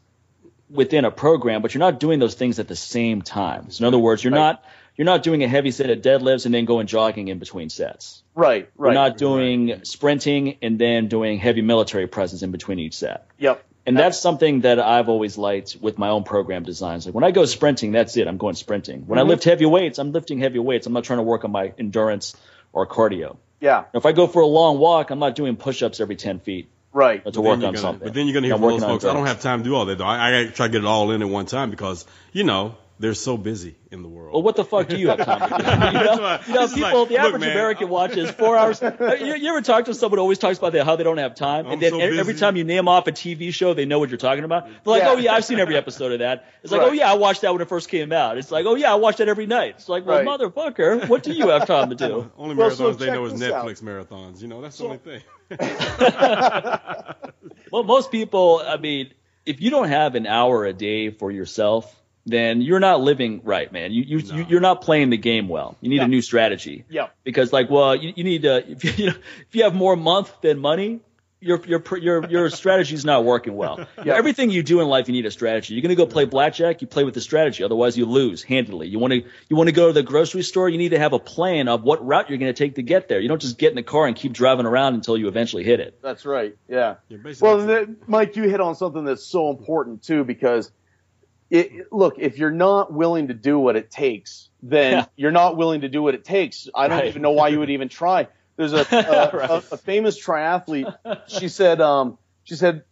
within a program, but you're not doing those things at the same time. So in other words, you're right. not you're not doing a heavy set of deadlifts and then going jogging in between sets. Right, right. You're not doing right. sprinting and then doing heavy military presses in between each set. Yep. And that's something that I've always liked with my own program designs. Like when I go sprinting, that's it. I'm going sprinting. When mm-hmm. I lift heavy weights, I'm lifting heavy weights. I'm not trying to work on my endurance or cardio. Yeah. If I go for a long walk, I'm not doing push-ups every 10 feet. Right. To work on gonna, something. But then you're going to hear from those folks, I don't have time to do all that, though. I, I try to get it all in at one time because, you know, they're so busy in the world. Well, what the fuck do you have time to do? You know, you know people, like, the average man, American watches four hours. Uh, you, you, ever talk to someone who always talks about how they don't have time, I'm and then so every time you name off a TV show, they know what you're talking about. They're like, yeah. oh yeah, I've seen every episode of that. It's like, oh, right. oh yeah, I watched that when it first came out. It's like, oh yeah, I watched that every night. It's like, well, right. motherfucker, what do you have time to do? only marathons well, so they know is Netflix out. marathons. You know, that's the only thing. well, most people, I mean, if you don't have an hour a day for yourself, then you're not living right, man. You you, No. you you're not playing the game well. You need Yeah. a new strategy. Yeah. Because like, well, you, you need to if you, you know, if you have more month than money, your your pr- your your strategy's not working well. Yeah. Everything you do in life, you need a strategy. You're gonna go play blackjack, you play with the strategy. Otherwise, you lose handily. You want to you want to go to the grocery store, you need to have a plan of what route you're gonna take to get there. You don't just get in the car and keep driving around until you eventually hit it. That's right. Yeah. Yeah. Well, the, Mike, you hit on something that's so important too, because it, look, if you're not willing to do what it takes, then Yeah. you're not willing to do what it takes. I don't Right. even know why you would even try. There's a, a, Right. a, a famous triathlete. She said, um, she said,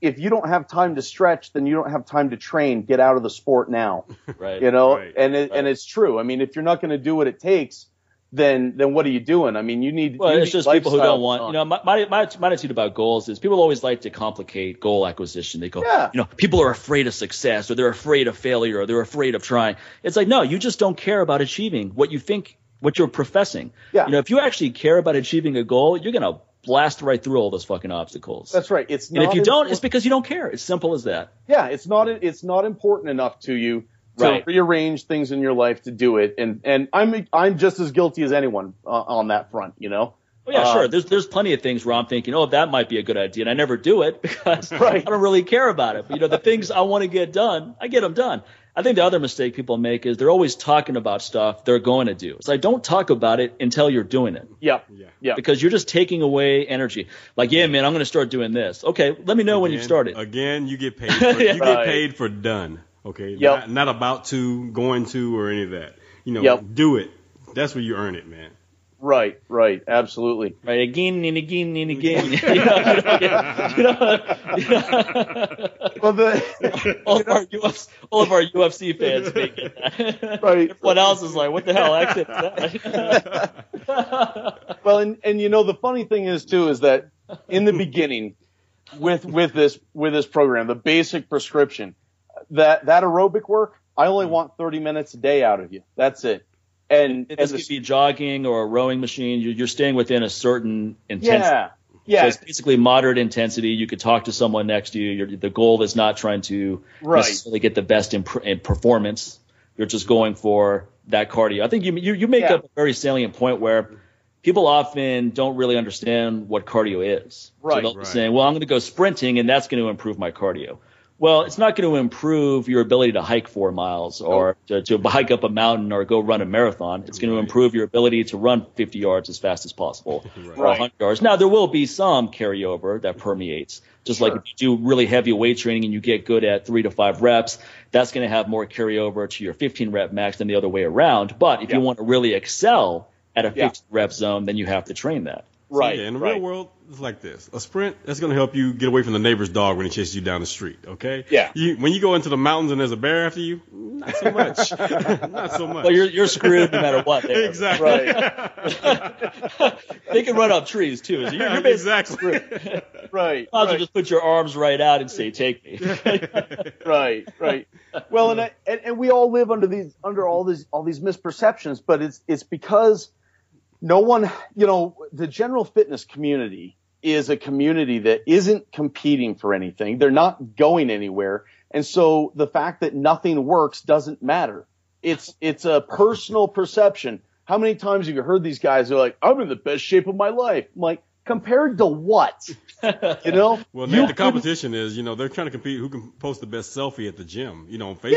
if you don't have time to stretch, then you don't have time to train. Get out of the sport now. Right. You know, Right. and it, and it's true. I mean, if you're not going to do what it takes, then then what are you doing? I mean, you need. Well, you it's need just people who don't want, you know, my, my, my, my attitude about goals is people always like to complicate goal acquisition. They go, Yeah. you know, people are afraid of success or they're afraid of failure or they're afraid of trying. It's like, no, you just don't care about achieving what you think, what you're professing. Yeah. You know, if you actually care about achieving a goal, you're going to blast right through all those fucking obstacles. That's right. It's not and if you don't, it's because you don't care. It's simple as that. yeah, it's not it's not important enough to you to Right. rearrange things in your life to do it. And and I'm I'm just as guilty as anyone uh, on that front. You know. Well, yeah, Uh, sure. There's there's plenty of things where I'm thinking, oh, that might be a good idea, and I never do it because Right. I don't really care about it. But you know, the things I want to get done, I get them done. I think the other mistake people make is they're always talking about stuff they're going to do. It's like don't talk about it until you're doing it Yeah. Yeah. Yeah. because you're just taking away energy. Like, yeah, man, I'm going to start doing this. Okay, let me know when you've started. Again, you get paid. For, Yeah. You Right. get paid for done. Okay. Yep. Not, not about to, going to, or any of that. You know, Yep. do it. That's where you earn it, man. Right. Right. Absolutely. Right, again and again and again. you know, you know, you know. Well, the all, of our UFC, all of our UFC fans make it. Right. Everyone else is like, what the hell? Actually, well, and and you know the funny thing is too is that in the beginning with with this with this program, the basic prescription that that aerobic work, I only mm. want 30 minutes a day out of you. That's it. And, and this the- could be jogging or a rowing machine. You're, you're staying within a certain intensity. yeah, So yeah, it's basically moderate intensity. You could talk to someone next to you. You're, the goal is not trying to Right. necessarily get the best in, in performance. You're just going for that cardio. I think you you, you make Yeah. up a very salient point where people often don't really understand what cardio is. Right. So they'll be Right. saying, "Well, I'm going to go sprinting, and that's going to improve my cardio." Well, it's not going to improve your ability to hike four miles or to, to hike up a mountain or go run a marathon. It's going to improve your ability to run 50 yards as fast as possible or 100 yards. Now, there will be some carryover that mm-hmm. permeates. Just like if you do really heavy weight training and you get good at three to five reps, that's going to have more carryover to your 15 rep max than the other way around. But if you want to really excel at a Yeah. rep zone, then you have to train that. Right. Yeah, in the right. real world, it's like this. A sprint, that's going to help you get away from the neighbor's dog when he chases you down the street, okay? Yeah. You, when you go into the mountains and there's a bear after you, not so much. not so much. Well, you're, you're screwed no matter what. There. exactly. Right. they can run up trees too. So you're, you're basically exactly. Right. Might as well right. just put your arms right out and say, "Take me." right, right. Well, and, I, and and we all live under these under all these all these misperceptions, but it's it's because no one, you know, the general fitness community is a community that isn't competing for anything. They're not going anywhere, and so the fact that nothing works doesn't matter. It's it's a personal perception. How many times have you heard these guys who are like, "I'm in the best shape of my life"? I'm like, compared to what? You know? Well, You now the couldn't- competition is, you know, they're trying to compete who can post the best selfie at the gym, you know, on Facebook.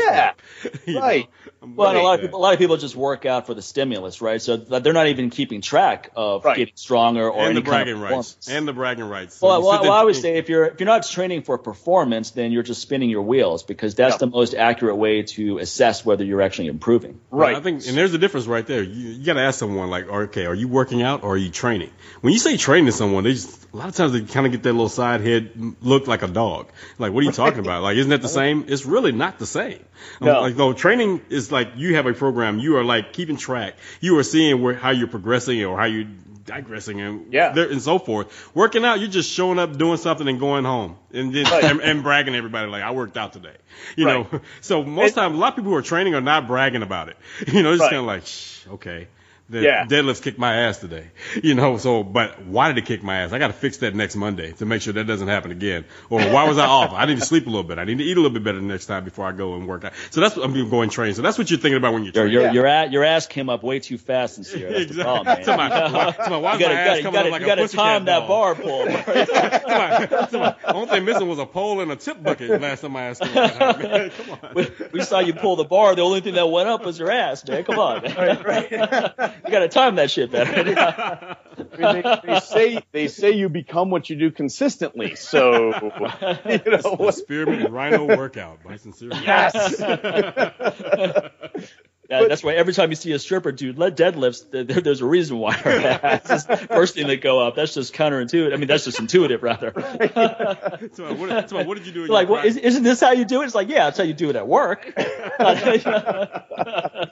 Yeah, right. know? Well, and a lot of people, a lot of people just work out for the stimulus, right? So they're not even keeping track of Right. getting stronger or and any the kind bragging of rights. And the bragging rights. So well, well, well, I would say if you're if you're not training for performance, then you're just spinning your wheels because that's Yeah. the most accurate way to assess whether you're actually improving. Right. I think, and there's a difference right there. You, you got to ask someone like, okay, are you working out or are you training? When you say training someone, they just a lot of times they kind of get that little side head look like a dog. Like, what are you talking about? Like, isn't that the same? It's really not the same. Um, No. Like, though training is like you have a program. You are like keeping track. You are seeing where how you're progressing or how you're digressing and Yeah. there, and so forth. Working out, you're just showing up, doing something, and going home, and then Right. and, and bragging to everybody like I worked out today. You Right. know, so most times a lot of people who are training are not bragging about it. You know, it's Right. kind of like, Shh, okay, that Yeah. deadlifts kicked my ass today. You know, so but why did it kick my ass? I got to fix that next Monday to make sure that doesn't happen again. Or why was I off? I need to sleep a little bit. I need to eat a little bit better next time before I go and work out. So that's what I'm going to go and train. So that's what you're thinking about when you're training. your Yeah. your, a, your ass came up way too fast this year. That's the problem, man. Somebody- why- somebody, why you gotta, my you ass you coming gotta, up like you gotta pussycat time that ball? bar pull. Somebody- somebody- the only thing missing was a pole and a tip bucket last time I asked him. Come on. we, we saw you pull the bar. The only thing that went up was your ass, man. Come on, man. You gotta time that shit better. I mean, they, they say they say you become what you do consistently. So you know The what? Spearmint Rhino workout by Sincere. Yes. Yeah, that's why every time you see a stripper dude let deadlifts, there, there- there's a reason why her ass is the first thing that go up. That's just counterintuitive. I mean, that's just intuitive, rather. So what, so what did you do? in like, your well, is, isn't this how you do it? It's like, yeah, that's how you do it at work. I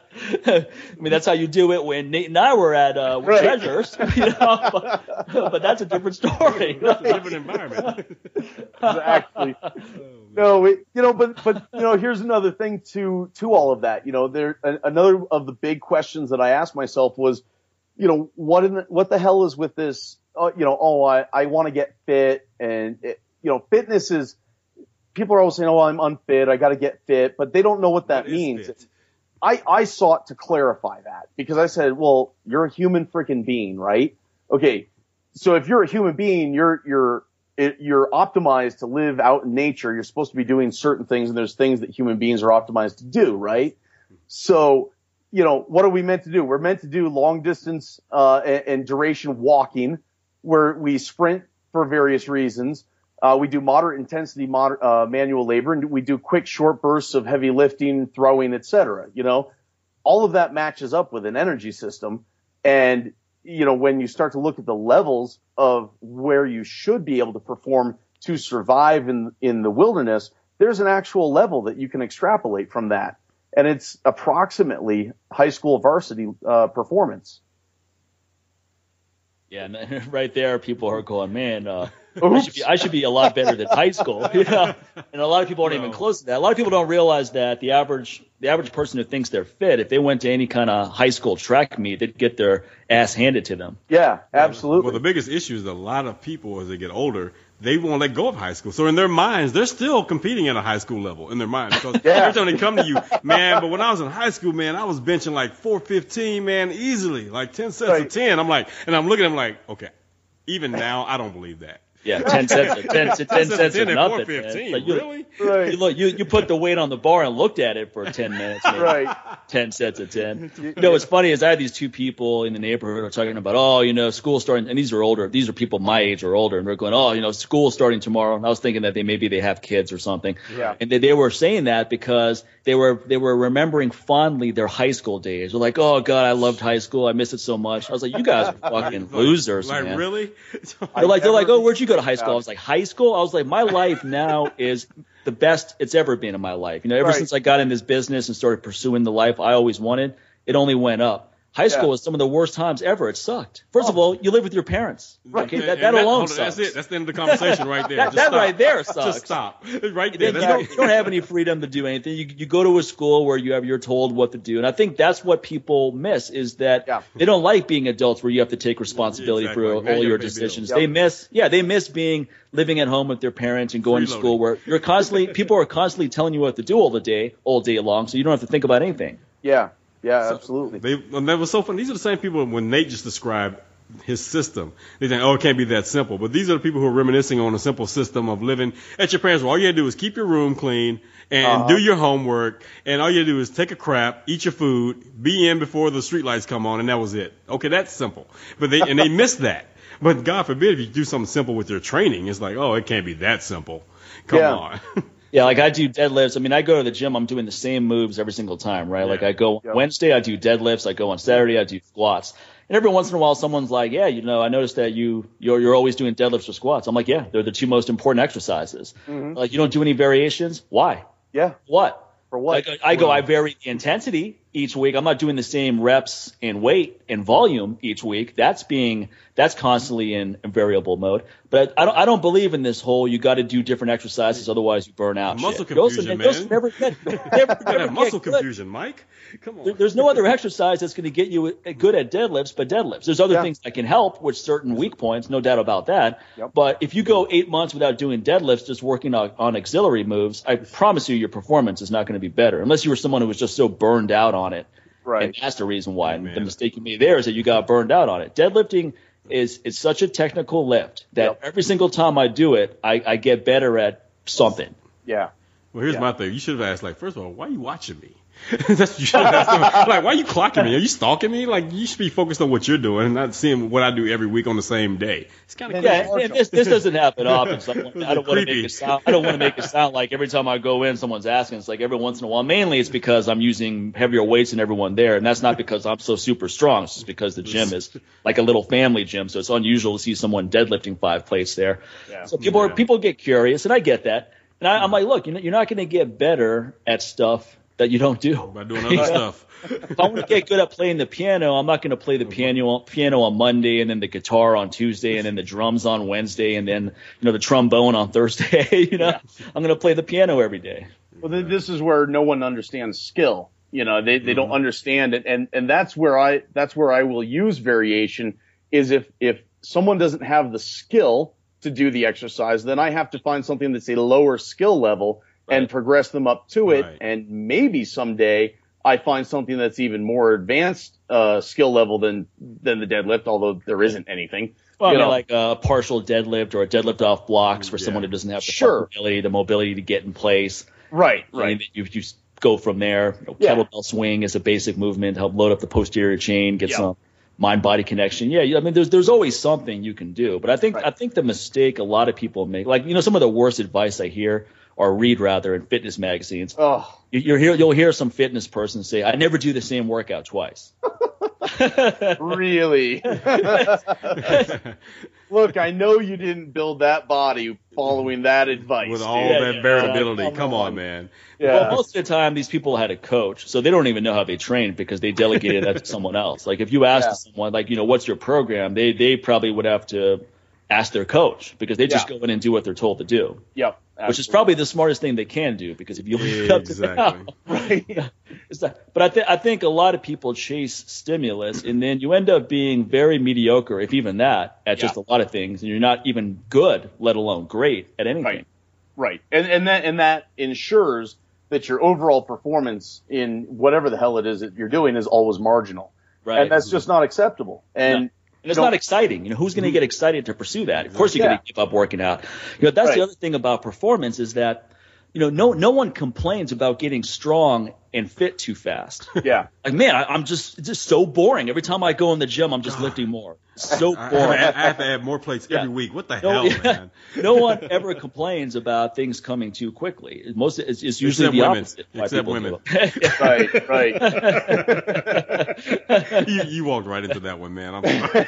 mean, that's how you do it when Nate and I were at uh, Right. Treasures, you know. But, but that's a different story. It's a different environment. Exactly. No, it, you know, but but you know, here's another thing to to all of that. You know, there a, another of the big questions that I asked myself was, you know, what in the, what the hell is with this? Uh, you know, oh, I I want to get fit, and it, you know, fitness is. People are always saying, "Oh, I'm unfit. I got to get fit," but they don't know what that What means. I, I sought to clarify that because I said, well, you're a human freaking being, right? Okay. So if you're a human being, you're, you're, it, you're optimized to live out in nature. You're supposed to be doing certain things and there's things that human beings are optimized to do, right? So, you know, what are we meant to do? We're meant to do long distance, uh, and, and duration walking where we sprint for various reasons. Uh, we do moderate intensity moder- uh, manual labor and we do quick short bursts of heavy lifting, throwing, etc. You know, all of that matches up with an energy system. And, you know, when you start to look at the levels of where you should be able to perform to survive in, in the wilderness, there's an actual level that you can extrapolate from that. And it's approximately high school varsity, uh, performance. Yeah, and right there, people are going, man, uh, I, should be, I should be a lot better than high school. You know? And a lot of people aren't even close to that. A lot of people don't realize that the average the average person who thinks they're fit, if they went to any kind of high school track meet, they'd get their ass handed to them. Yeah, absolutely. Well, the biggest issue is a lot of people as they get older, they won't let go of high school. So in their minds, they're still competing at a high school level in their minds. Because Yeah. every time they come to you, man, but when I was in high school, man, I was benching like 415, man, easily, like 10 sets Right. of 10. I'm like, and I'm looking at them like, okay, even now, I don't believe that. Yeah, ten cents, ten, ten, 10 cents sets is of 10 at nothing. 415, man. Like, you, really? Right. you look, you, you put the weight on the bar and looked at it for ten minutes. man. Right. 10 sets of 10. You know, what's funny is I had these two people in the neighborhood who are talking about, oh, you know, school starting, and these are older. These are people my age or older, and they're going, oh, you know, school starting tomorrow. And I was thinking that they maybe they have kids or something. Yeah. And they, they were saying that because they were they were remembering fondly their high school days. They're like, oh God, I loved high school. I miss it so much. I was like, you guys are fucking Like- losers, Like, man. really? They're like, they're like, oh, where'd you go to high school? I was like, high school? I was like, my life now is the best it's ever been in my life. You know, ever Right. since I got in this business and started pursuing the life I always wanted, it only went up. High school Yeah. was some of the worst times ever. It sucked. First of oh. all, you live with your parents. Okay, And that, that alone on, sucks. That's it. That's the end of the conversation right there. That- Just that stop. right there sucks. Just stop. Right there. you, don't, you don't have any freedom to do anything. You, you go to a school where you have you're told what to do, and I think that's what people miss is that Yeah. they don't like being adults where you have to take responsibility Exactly. for Like, all your gotta pay bills. decisions. Yep. They miss, yeah, they miss being living at home with their parents and going to school where you're constantly people are constantly telling you what to do all the day, all day long, so you don't have to think about anything. Yeah. Yeah, absolutely. They, and that was so funny. These are the same people when Nate just described his system. They think, oh, it can't be that simple. But these are the people who are reminiscing on a simple system of living at your parents' where all you had to do is keep your room clean and Uh-huh. do your homework. And all you had to do is take a crap, eat your food, be in before the streetlights come on, and that was it. Okay, that's simple. But they, and they miss that. But God forbid if you do something simple with your training, it's like, oh, it can't be that simple. Come Yeah. on. Yeah, like I do deadlifts. I mean, I go to the gym. I'm doing the same moves every single time, right? Like I go Yeah. Wednesday, I do deadlifts. I go on Saturday, I do squats. And every once in a while, someone's like, "Yeah, you know, I noticed that you you're you're always doing deadlifts or squats." I'm like, "Yeah, they're the two most important exercises." Mm-hmm. Like, you don't do any variations. Why? Yeah. What? For what? Like, I go, I vary the intensity. Each week. I'm not doing the same reps and weight and volume each week. That's being that's constantly in, in variable mode. But I don't I don't believe in this whole you got to do different exercises otherwise you burn out. Muscle shit. confusion, Those- those man. never get never, You gotta never have get muscle good. confusion, Mike. Come on. There- There's no other exercise that's going to get you good at deadlifts, but deadlifts. There's other Yeah. things that can help with certain weak points, no doubt about that. Yep. But if you go eight months without doing deadlifts, just working on, on auxiliary moves, I promise you, your performance is not going to be better unless you were someone who was just so burned out on it. Right. And that's the reason why. And the mistake you made there is that you got burned out on it. Deadlifting is is such a technical lift that Yep. every single time I do it, I, I get better at something. Yeah. Well, here's Yeah. my thing. You should have asked, like, first of all, why are you watching me? That's what you should have asked them. Like, why are you clocking me? Are you stalking me? Like, you should be focused on what you're doing and not seeing what I do every week on the same day. It's kind of And Yeah, Marshall. this, this doesn't happen often. So I don't, I don't want to make it sound. I don't want to make it sound like every time I go in, someone's asking. It's like every once in a while. Mainly, it's because I'm using heavier weights than everyone there, and that's not because I'm so super strong. It's just because the gym is like a little family gym, so it's unusual to see someone deadlifting five plates there. Yeah. So people are people get curious, and I get that. And I, I'm mm-hmm. like, look, you're not, going to get better at stuff that you don't do. by doing other stuff. If I want to get good at playing the piano, I'm not going to play the mm-hmm. piano piano on Monday and then the guitar on Tuesday and then the drums on Wednesday and then you know the trombone on Thursday. you know, I'm going to play the piano every day. Well, th- this is where no one understands skill. You know, they, they don't mm-hmm. understand it, and and that's where I that's where I will use variation is if if someone doesn't have the skill to do the exercise, then I have to find something that's a lower skill level and progress them up to it, Right. and maybe someday I find something that's even more advanced uh, skill level than than the deadlift, although there isn't anything. Well, I mean, know. like a partial deadlift or a deadlift off blocks for Yeah. someone who doesn't have the Sure. mobility, the mobility to get in place. Right, right. And you, you go from there. You know, Yeah. Kettlebell swing is a basic movement to help load up the posterior chain, get Yeah. some mind body connection. Yeah, I mean, there's there's always something you can do. But I think Right. I think the mistake a lot of people make, like you know, some of the worst advice I hear or read rather in fitness magazines. Oh, You, you'll hear you'll hear some fitness person say, "I never do the same workout twice." really? Look, I know you didn't build that body following that advice. With all dude. that yeah, variability. come Come on, on. man. Yeah. Well, most of the time, these people had a coach, so they don't even know how they train because they delegated that to someone else. Like if you asked Yeah. someone, like you know, what's your program? They they probably would have to ask their coach because they just Yeah. go in and do what they're told to do, Yep. Which is probably the smartest thing they can do because if you look up to Exactly. right. not, but I think I think a lot of people chase stimulus and then you end up being very mediocre, if even that, at just a lot of things, and you're not even good, let alone great at anything. Right. Right. And and that and that ensures that your overall performance in whatever the hell it is that you're doing is always marginal. Right. And that's just not acceptable. And And it's not exciting. You know, who's going to mm-hmm. get excited to pursue that? Of course, you're Yeah. going to give up working out. You know, that's the other thing about performance is that, you know, no no one complains about getting strong and fit too fast. yeah. like, man, I, I'm just it's just so boring. Every time I go in the gym, I'm just lifting more. It's so I, I, boring. have, I have to add more plates every week. What the No, hell, yeah. man? no one ever complains about things coming too quickly. Most it's, it's usually Except the women. opposite. Except women. Right. Right. you, you walked right into that one, man. I'm sorry.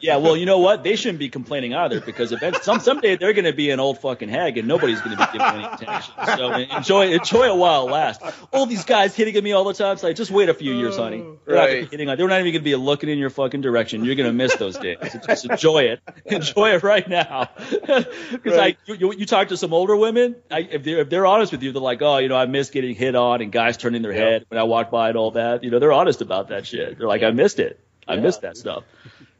Yeah, well, you know what? They shouldn't be complaining either because event, some someday they're going to be an old fucking hag and nobody's going to be giving any attention. So enjoy enjoy it while it lasts. All these guys hitting at me all the time. It's like just wait a few years, honey. They're not be Right. hitting on. They're not even going to be looking in your fucking direction. You're going to miss those days. So just enjoy it. Enjoy it right now. Because Right. like you, you, talk to some older women, I, if they're if they're honest with you, they're like, oh, you know, I miss getting hit on and guys turning their Yeah. head when I walk by and all that. You know, they're honest about that shit. They're like, I missed it. I Yeah. missed that stuff.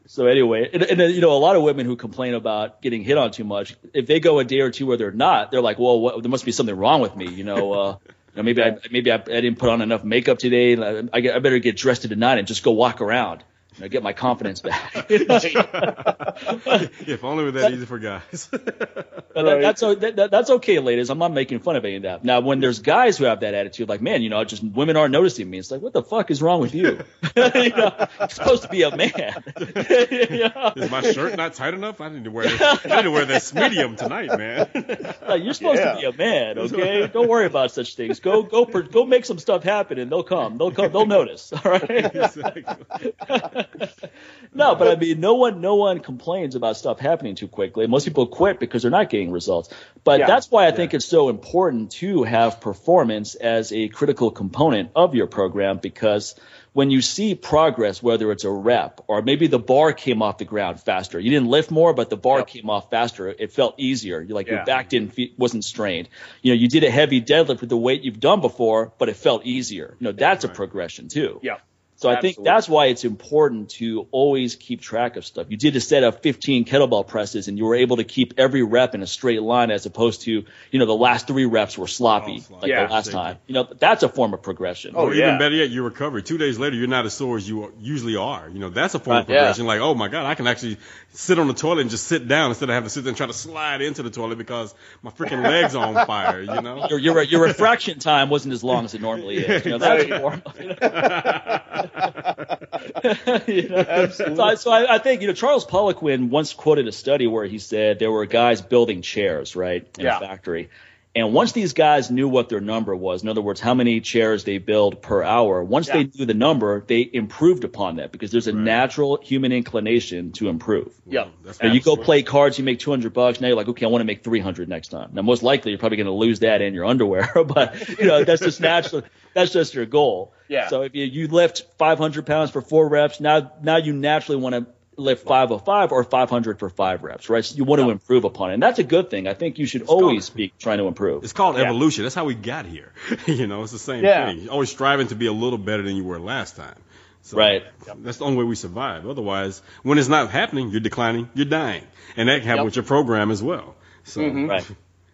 So anyway, and, and you know, a lot of women who complain about getting hit on too much, if they go a day or two where they're not, they're like, well, what, there must be something wrong with me. You know, uh, you know maybe I maybe I, I didn't put on enough makeup today. I, I, better get dressed to tonight and just go walk around. You know, get my confidence back. if only was that easy for guys. But that, that's that, that, that's okay, ladies. I'm not making fun of any of that. Now, when there's guys who have that attitude, like, man, you know, just women aren't noticing me. It's like, what the fuck is wrong with you? you know, you're supposed to be a man. You know? Is my shirt not tight enough? I need to wear this. I need to wear this medium tonight, man. Like, you're supposed Yeah. to be a man, okay? Don't worry about such things. Go, go, per, go, make some stuff happen, and they'll come. They'll come. They'll notice. All right. exactly. no, but I mean, no one, no one complains about stuff happening too quickly. Most people quit because they're not getting results. But Yeah. that's why I think it's so important to have performance as a critical component of your program because when you see progress, whether it's a rep or maybe the bar came off the ground faster, you didn't lift more, but the bar Yep. came off faster. It felt easier. You like your Yeah. back didn't wasn't strained. You know, you did a heavy deadlift with the weight you've done before, but it felt easier. You know, that's a progression too. Yeah. So I think that's why it's important to always keep track of stuff. You did a set of 15 kettlebell presses and you were able to keep every rep in a straight line as opposed to, you know, the last three reps were sloppy Oh, sloppy. like Yeah. the last time. You know, that's a form of progression. Oh, or yeah. even better yet, you recover. Two days later, you're not as sore as you usually are. You know, that's a form of Right, yeah. progression. Like, oh my God, I can actually sit on the toilet and just sit down instead of having to sit there and try to slide into the toilet because my freaking legs are on fire. You know. Your, your, your refraction time wasn't as long as it normally is. You know, that's a Right. form you know? So, I, so I, I think you know Charles Poliquin once quoted a study where he said there were guys building chairs right in Yeah. a factory, and once these guys knew what their number was, in other words, how many chairs they build per hour, once Yeah. they knew the number, they improved upon that because there's a natural human inclination to improve. Yeah. That's you go play cards, you make 200 bucks. Now you're like, okay, I want to make 300 next time. Now, most likely you're probably going to lose that in your underwear, but you know, that's just natural. That's just your goal. Yeah. So if you, you lift 500 pounds for four reps, now, now you naturally want to lift 505 or 500 for five reps, right? So you want to improve upon it. And that's a good thing. I think you should always be trying to improve. It's called Yeah. evolution. That's how we got here. you know, it's the same Yeah. thing. You're always striving to be a little better than you were last time. So Right. That's the only way we survive. Otherwise, when it's not happening, you're declining, you're dying, and that can happen Yep. with your program as well. So mm-hmm. Right.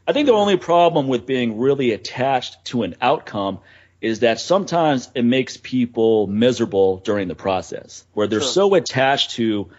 I think the only problem with being really attached to an outcome is that sometimes it makes people miserable during the process, where they're Sure. so attached to,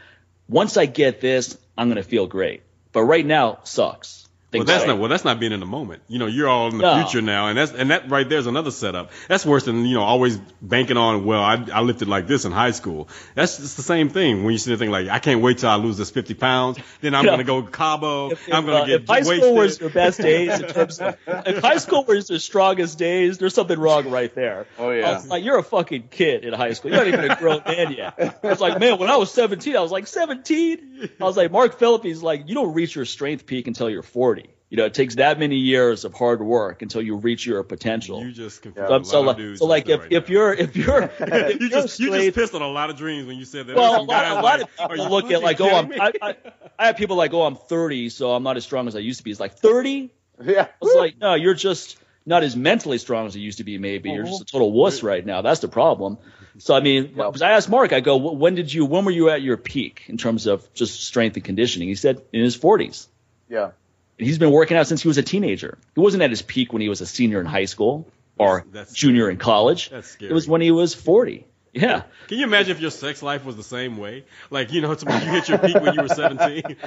once I get this, I'm going to feel great. But right now sucks. Well, that's not well. That's not being in the moment. You know, you're all in the No. future now, and that's and that right there is another setup. That's worse than you know always banking on. Well, I, I lifted like this in high school. That's it's the same thing when you see the thing like I can't wait till I lose this 50 pounds. Then I'm gonna go Cabo. If, I'm gonna uh, get if high wasted. school was your best days in terms of if high school was your strongest days, there's something wrong right there. Oh, yeah. Like, you're a fucking kid in high school. You're not even a grown man yet. I was like, man, when I was 17, I was like 17. I was like, Mark Philippi's like, you don't reach your strength peak until you're 40. You know, it takes that many years of hard work until you reach your potential. You just confused so, a I'm- so lot of like, dudes so like if, right if now. you're if you're if you you're just you just straight- pissed on a lot of dreams when you said that. well, a lot, guys a lot like, of "Are people you look at like, oh, I'm. I, I, I have people like, oh, I'm 30, so I'm not as strong as I used to be. It's like 30. Yeah. It's was like, no, you're just not as mentally strong as you used to be. Maybe you're just a total wuss right now. That's the problem. So I mean, Yep. because I asked Mark, I go, when did you, when were you at your peak in terms of just strength and conditioning? He said in his 40s. Yeah. He's been working out since he was a teenager. He wasn't at his peak when he was a senior in high school or That's- junior in college. That's. It was when he was 40. Yeah. Can you imagine if your sex life was the same way? Like, you know, it's when you hit your peak when you were 17. Dude,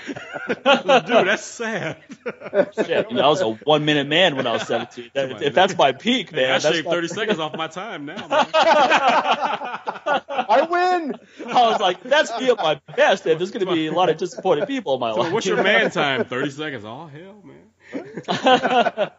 that's sad. Shit, you know, I was a one minute man when I was 17. That- if that's my peak, man, Hey, I that's shaved not- 30 seconds off my time now, man. I win. I was like, that's me at my best, and there's going to be a lot of disappointed people in my So life. what's your man time? 30 seconds. Oh, hell, man.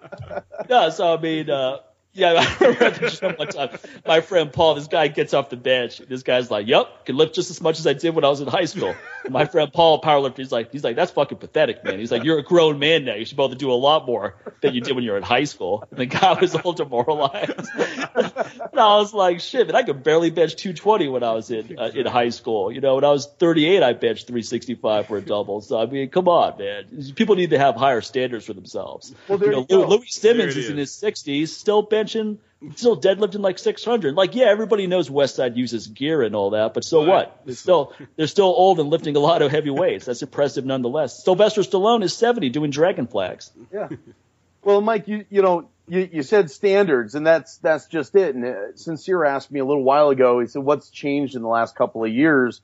no, so I mean, uh, yeah, I remember the gym one time, my friend Paul, this guy gets off the bench. This guy's like, "Yep, can lift just as much as I did when I was in high school." And my friend Paul, powerlifter, he's like, "He's like, that's fucking pathetic, man." He's like, "You're a grown man now. You should be able to do a lot more than you did when you were in high school." And the guy was all demoralized. and I was like, "Shit, man, I could barely bench 220 when I was in uh, in high school. You know, when I was 38, I benched 365 for a double. So I mean, come on, man. People need to have higher standards for themselves. Well, there you know, you go. Louie Simmons There is in his 60s, still benching, still deadlifting like 600. Like, yeah, everybody knows Westside uses gear and all that, but so Right. what? They're still they're still old and lifting a lot of heavy weights. That's impressive nonetheless. Sylvester Stallone is 70 doing dragon flags. Yeah. Well, Mike, you you know you, you said standards, and that's that's just it. And uh, Sincere asked me a little while ago. He said, "What's changed in the last couple of years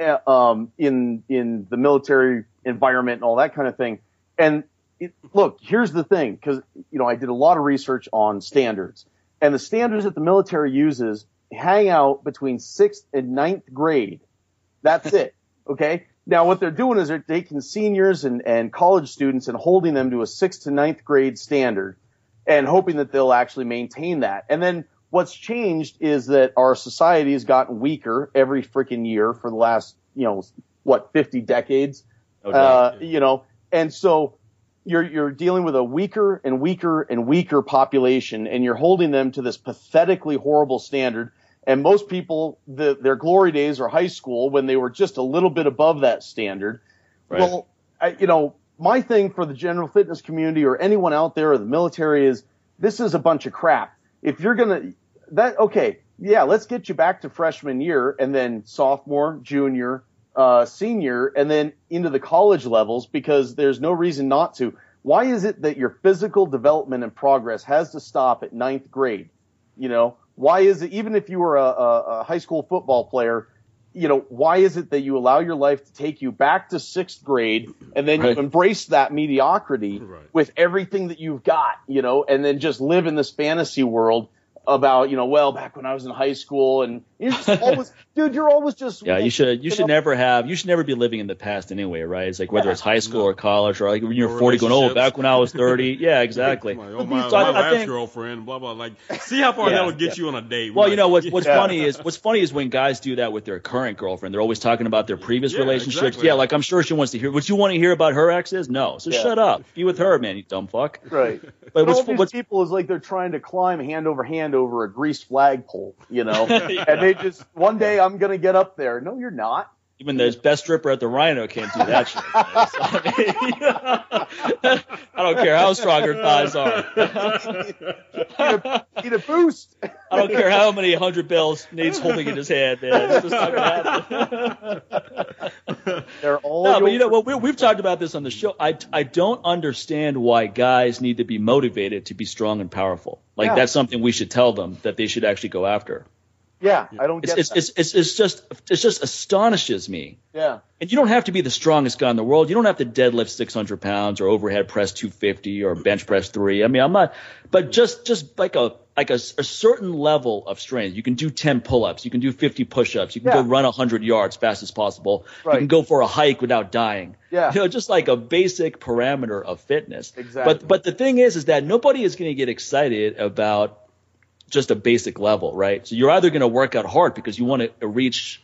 uh, um, in in the military environment and all that kind of thing?" And it, look, here's the thing, because you know I did a lot of research on standards, and the standards that the military uses hang out between sixth and ninth grade. That's it. Okay. Now what they're doing is they're taking seniors and, and college students and holding them to a sixth to ninth grade standard and hoping that they'll actually maintain that. And then what's changed is that our society has gotten weaker every freaking year for the last, you know, what 50 decades. No Uh, you know, and so you're you're dealing with a weaker and weaker and weaker population, and you're holding them to this pathetically horrible standard. And most people, the, their glory days are high school when they were just a little bit above that standard. Right. Well, I, you know, my thing for the general fitness community or anyone out there or the military is this is a bunch of crap. If you're gonna that okay, yeah, let's get you back to freshman year and then sophomore, junior, uh, senior, and then into the college levels because there's no reason not to. Why is it that your physical development and progress has to stop at ninth grade? You know, why is it even if you were a, a, high school football player? You know, why is it that you allow your life to take you back to sixth grade and then Right. you embrace that mediocrity Right. with everything that you've got, you know, and then just live in this fantasy world about, you know, well, back when I was in high school and you're just always, dude, you're always just, Yeah, you should you should know, never have you should never be living in the past anyway, right? It's like whether Yeah. it's high school or college or like when you're Or 40 going, oh, back when I was 30. Yeah, exactly. My, oh, my, So I- my I last think- girlfriend, blah blah. Like, see how far Yeah. that'll get you on a date. Well, We're you know like, what's what's Yeah. funny is what's funny is when guys do that with their current girlfriend, they're always talking about their previous Yeah, relationships. exactly. Yeah, like I'm sure she wants to hear. Would you want to hear about her exes? No. So Yeah. shut up. Be with her, man. You dumb fuck. Right. But But what's all these what's people is like they're trying to climb hand over hand over a greased flagpole, you know, and they just one day I'm gonna get up there. No, you're not. even the best stripper at the Rhino can't do that shit. So, I, mean, I don't care how strong her thighs are. Need a boost. I don't care how many hundred bills Nate's holding in his hand, man. It's just not gonna happen. They're all. No, but you know, well, we, we've talked about this on the show. I, I don't understand why guys need to be motivated to be strong and powerful. Like Yeah. that's something we should tell them that they should actually go after. Yeah, I don't get it's, it's it's it's just it just astonishes me. yeah, And you don't have to be the strongest guy in the world. You don't have to deadlift 600 pounds or overhead press 250 or bench press three. I mean, I'm not, but just just like a like a, a certain level of strength. You can do 10 pull-ups. You can do 50 push-ups. You can Yeah. go run 100 yards fast as possible. You can go for a hike without dying. Yeah. You know, just like a basic parameter of fitness. Exactly. But but the thing is, is that nobody is going to get excited about just a basic level, right? So you're either going to work out hard because you want to reach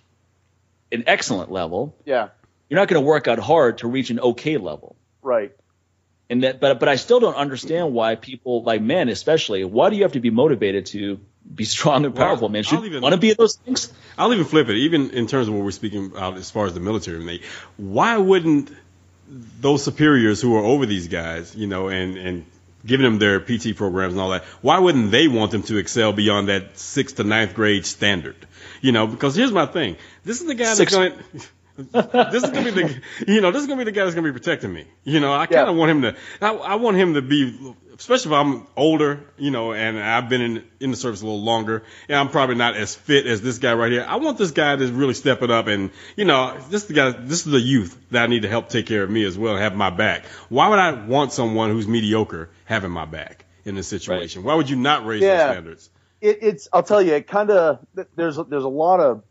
an excellent level. yeah, You're not going to work out hard to reach an okay level. right. And that, but but I still don't understand why people like men, especially, why do you have to be motivated to be strong and Well, powerful, man? Should I'll you even- want to be in those things? I'll even flip it, even in terms of what we're speaking about as far as the military, Nate. Why wouldn't those superiors who are over these guys, you know, and, and giving them their PT programs and all that, why wouldn't they want them to excel beyond that sixth to ninth grade standard? You know, because here's my thing. This is the guy Six- that's going to. this is gonna be the, you know, this is gonna be the guy that's gonna be protecting me. You know, I kind of Yeah. want him to, I, I want him to be, especially if I'm older, you know, and I've been in in the service a little longer, and I'm probably not as fit as this guy right here. I want this guy to really step it up, and you know, this is the guy, this is the youth that I need to help take care of me as well, and have my back. Why would I want someone who's mediocre having my back in this situation? Why would you not raise Yeah. those standards? It, it's. I'll tell you. It kind of. There's there's a lot of.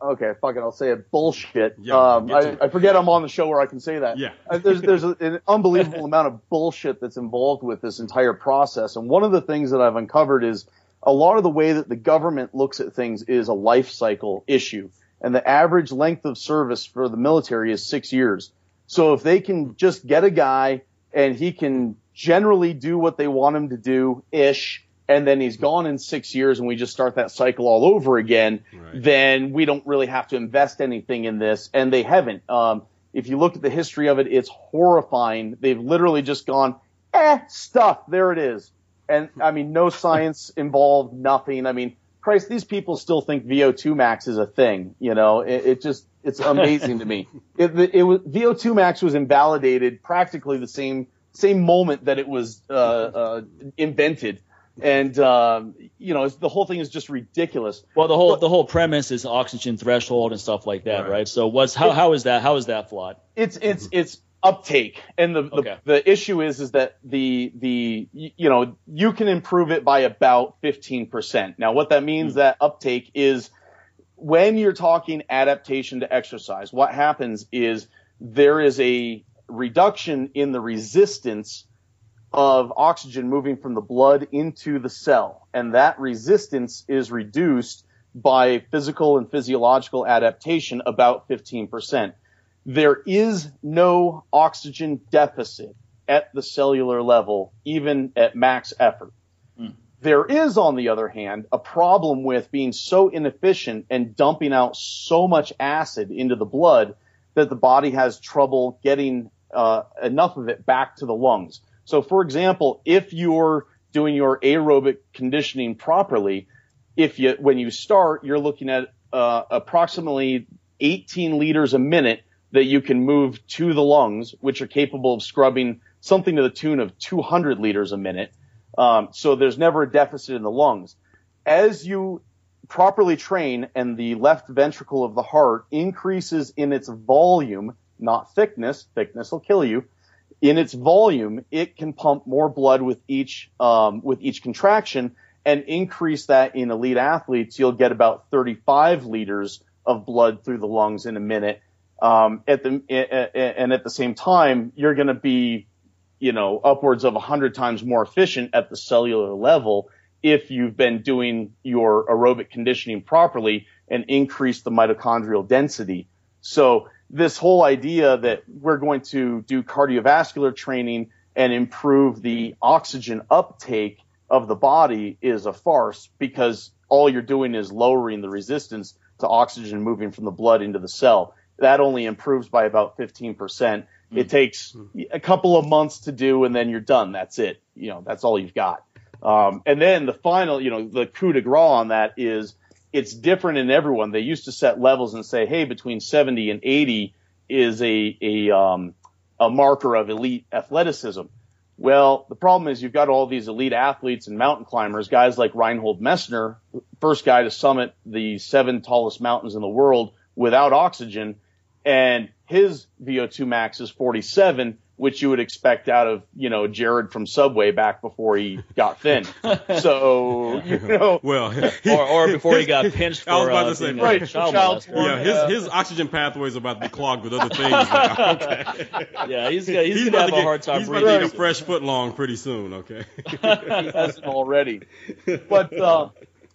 Okay, fuck it. I'll say it. Bullshit. Yeah, um, I. I forget I'm on the show where I can say that. Yeah. Uh, there's there's a, an unbelievable amount of bullshit that's involved with this entire process, and one of the things that I've uncovered is a lot of the way that the government looks at things is a life cycle issue, and the average length of service for the military is six years. So if they can just get a guy and he can generally do what they want him to do ish, and then he's gone in six years and we just start that cycle all over again, Right. then we don't really have to invest anything in this. And they haven't. Um, if you look at the history of it, it's horrifying. They've literally just gone, eh, stuff, there it is. And I mean, no science involved, nothing. I mean, Christ, these people still think VO2 max is a thing. You know, it, it just, it's amazing to me. It, it was, VO2 max was invalidated practically the same, same moment that it was, uh, uh, invented. And, um, you know, it's, the whole thing is just ridiculous. Well, the whole the whole premise is oxygen threshold and stuff like that, Right. right? So what's how how is that how is that flawed? It's it's it's uptake, and the, Okay. the the issue is is that the the you know you can improve it by about fifteen percent. Now, what that means that uptake is when you're talking adaptation to exercise. What happens is there is a reduction in the resistance of oxygen moving from the blood into the cell, and that resistance is reduced by physical and physiological adaptation about 15%. there is no oxygen deficit at the cellular level, even at max effort. Mm. There is, on the other hand, a problem with being so inefficient and dumping out so much acid into the blood that the body has trouble getting uh, enough of it back to the lungs. So, for example, if you're doing your aerobic conditioning properly, if you when you start, you're looking at uh, approximately 18 liters a minute that you can move to the lungs, which are capable of scrubbing something to the tune of 200 liters a minute. Um, so there's never a deficit in the lungs. As you properly train and the left ventricle of the heart increases in its volume, not thickness, thickness will kill you. In its volume, it can pump more blood with each um, with each contraction and increase that in elite athletes. You'll get about 35 liters of blood through the lungs in a minute um, at the and at the same time, you're going to be, you know, upwards of 100 times more efficient at the cellular level if you've been doing your aerobic conditioning properly and increase the mitochondrial density. So this whole idea that we're going to do cardiovascular training and improve the oxygen uptake of the body is a farce because all you're doing is lowering the resistance to oxygen moving from the blood into the cell that only improves by about 15%. Mm. It takes mm. a couple of months to do and then you're done. That's it. You know, that's all you've got. Um, and then the final, you know, the coup de grace on that is it's different in everyone. They used to set levels and say, hey, between 70 and 80 is a, a, um, a marker of elite athleticism. Well, the problem is you've got all these elite athletes and mountain climbers, guys like Reinhold Messner, first guy to summit the seven tallest mountains in the world without oxygen and his VO2 max is 47, which you would expect out of you know Jared from Subway back before he got thin. so you know, well, or, or before he got pinched for I was about uh, to say, right, child, child yeah, his his oxygen pathway is about to be clogged with other things. Now. Okay. Yeah, he's gonna, he's, he's gonna have a hard time. He's breathing. about to get a fresh foot long pretty soon. Okay, he hasn't already, but. uh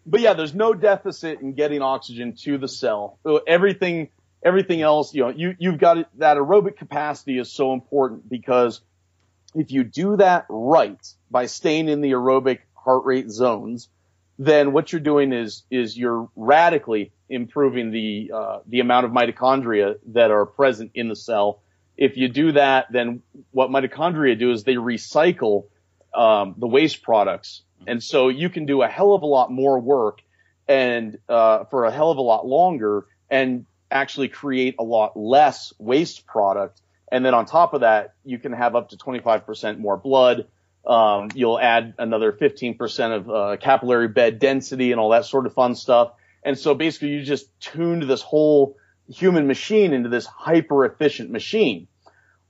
but yeah, there's no deficit in getting oxygen to the cell. Everything everything else, you know, you, you've got it, that aerobic capacity is so important because if you do that right by staying in the aerobic heart rate zones, then what you're doing is, is you're radically improving the, uh, the amount of mitochondria that are present in the cell. If you do that, then what mitochondria do is they recycle, um, the waste products. And so you can do a hell of a lot more work and, uh, for a hell of a lot longer and actually create a lot less waste product. And then on top of that, you can have up to 25% more blood. Um, you'll add another 15% of uh, capillary bed density and all that sort of fun stuff. And so basically you just tuned this whole human machine into this hyper efficient machine.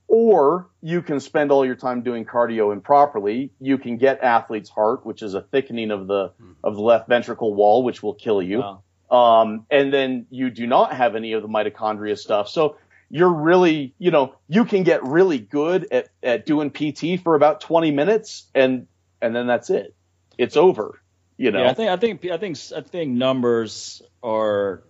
Or you can spend all your time doing cardio improperly. You can get athlete's heart, which is a thickening of the, of the left ventricle wall, which will kill you. Wow. Um, and then you do not have any of the mitochondria stuff. So you're really, you know, you can get really good at, at doing PT for about 20 minutes and, and then that's it. It's over. You know, yeah, I think, I think, I think, I think numbers are,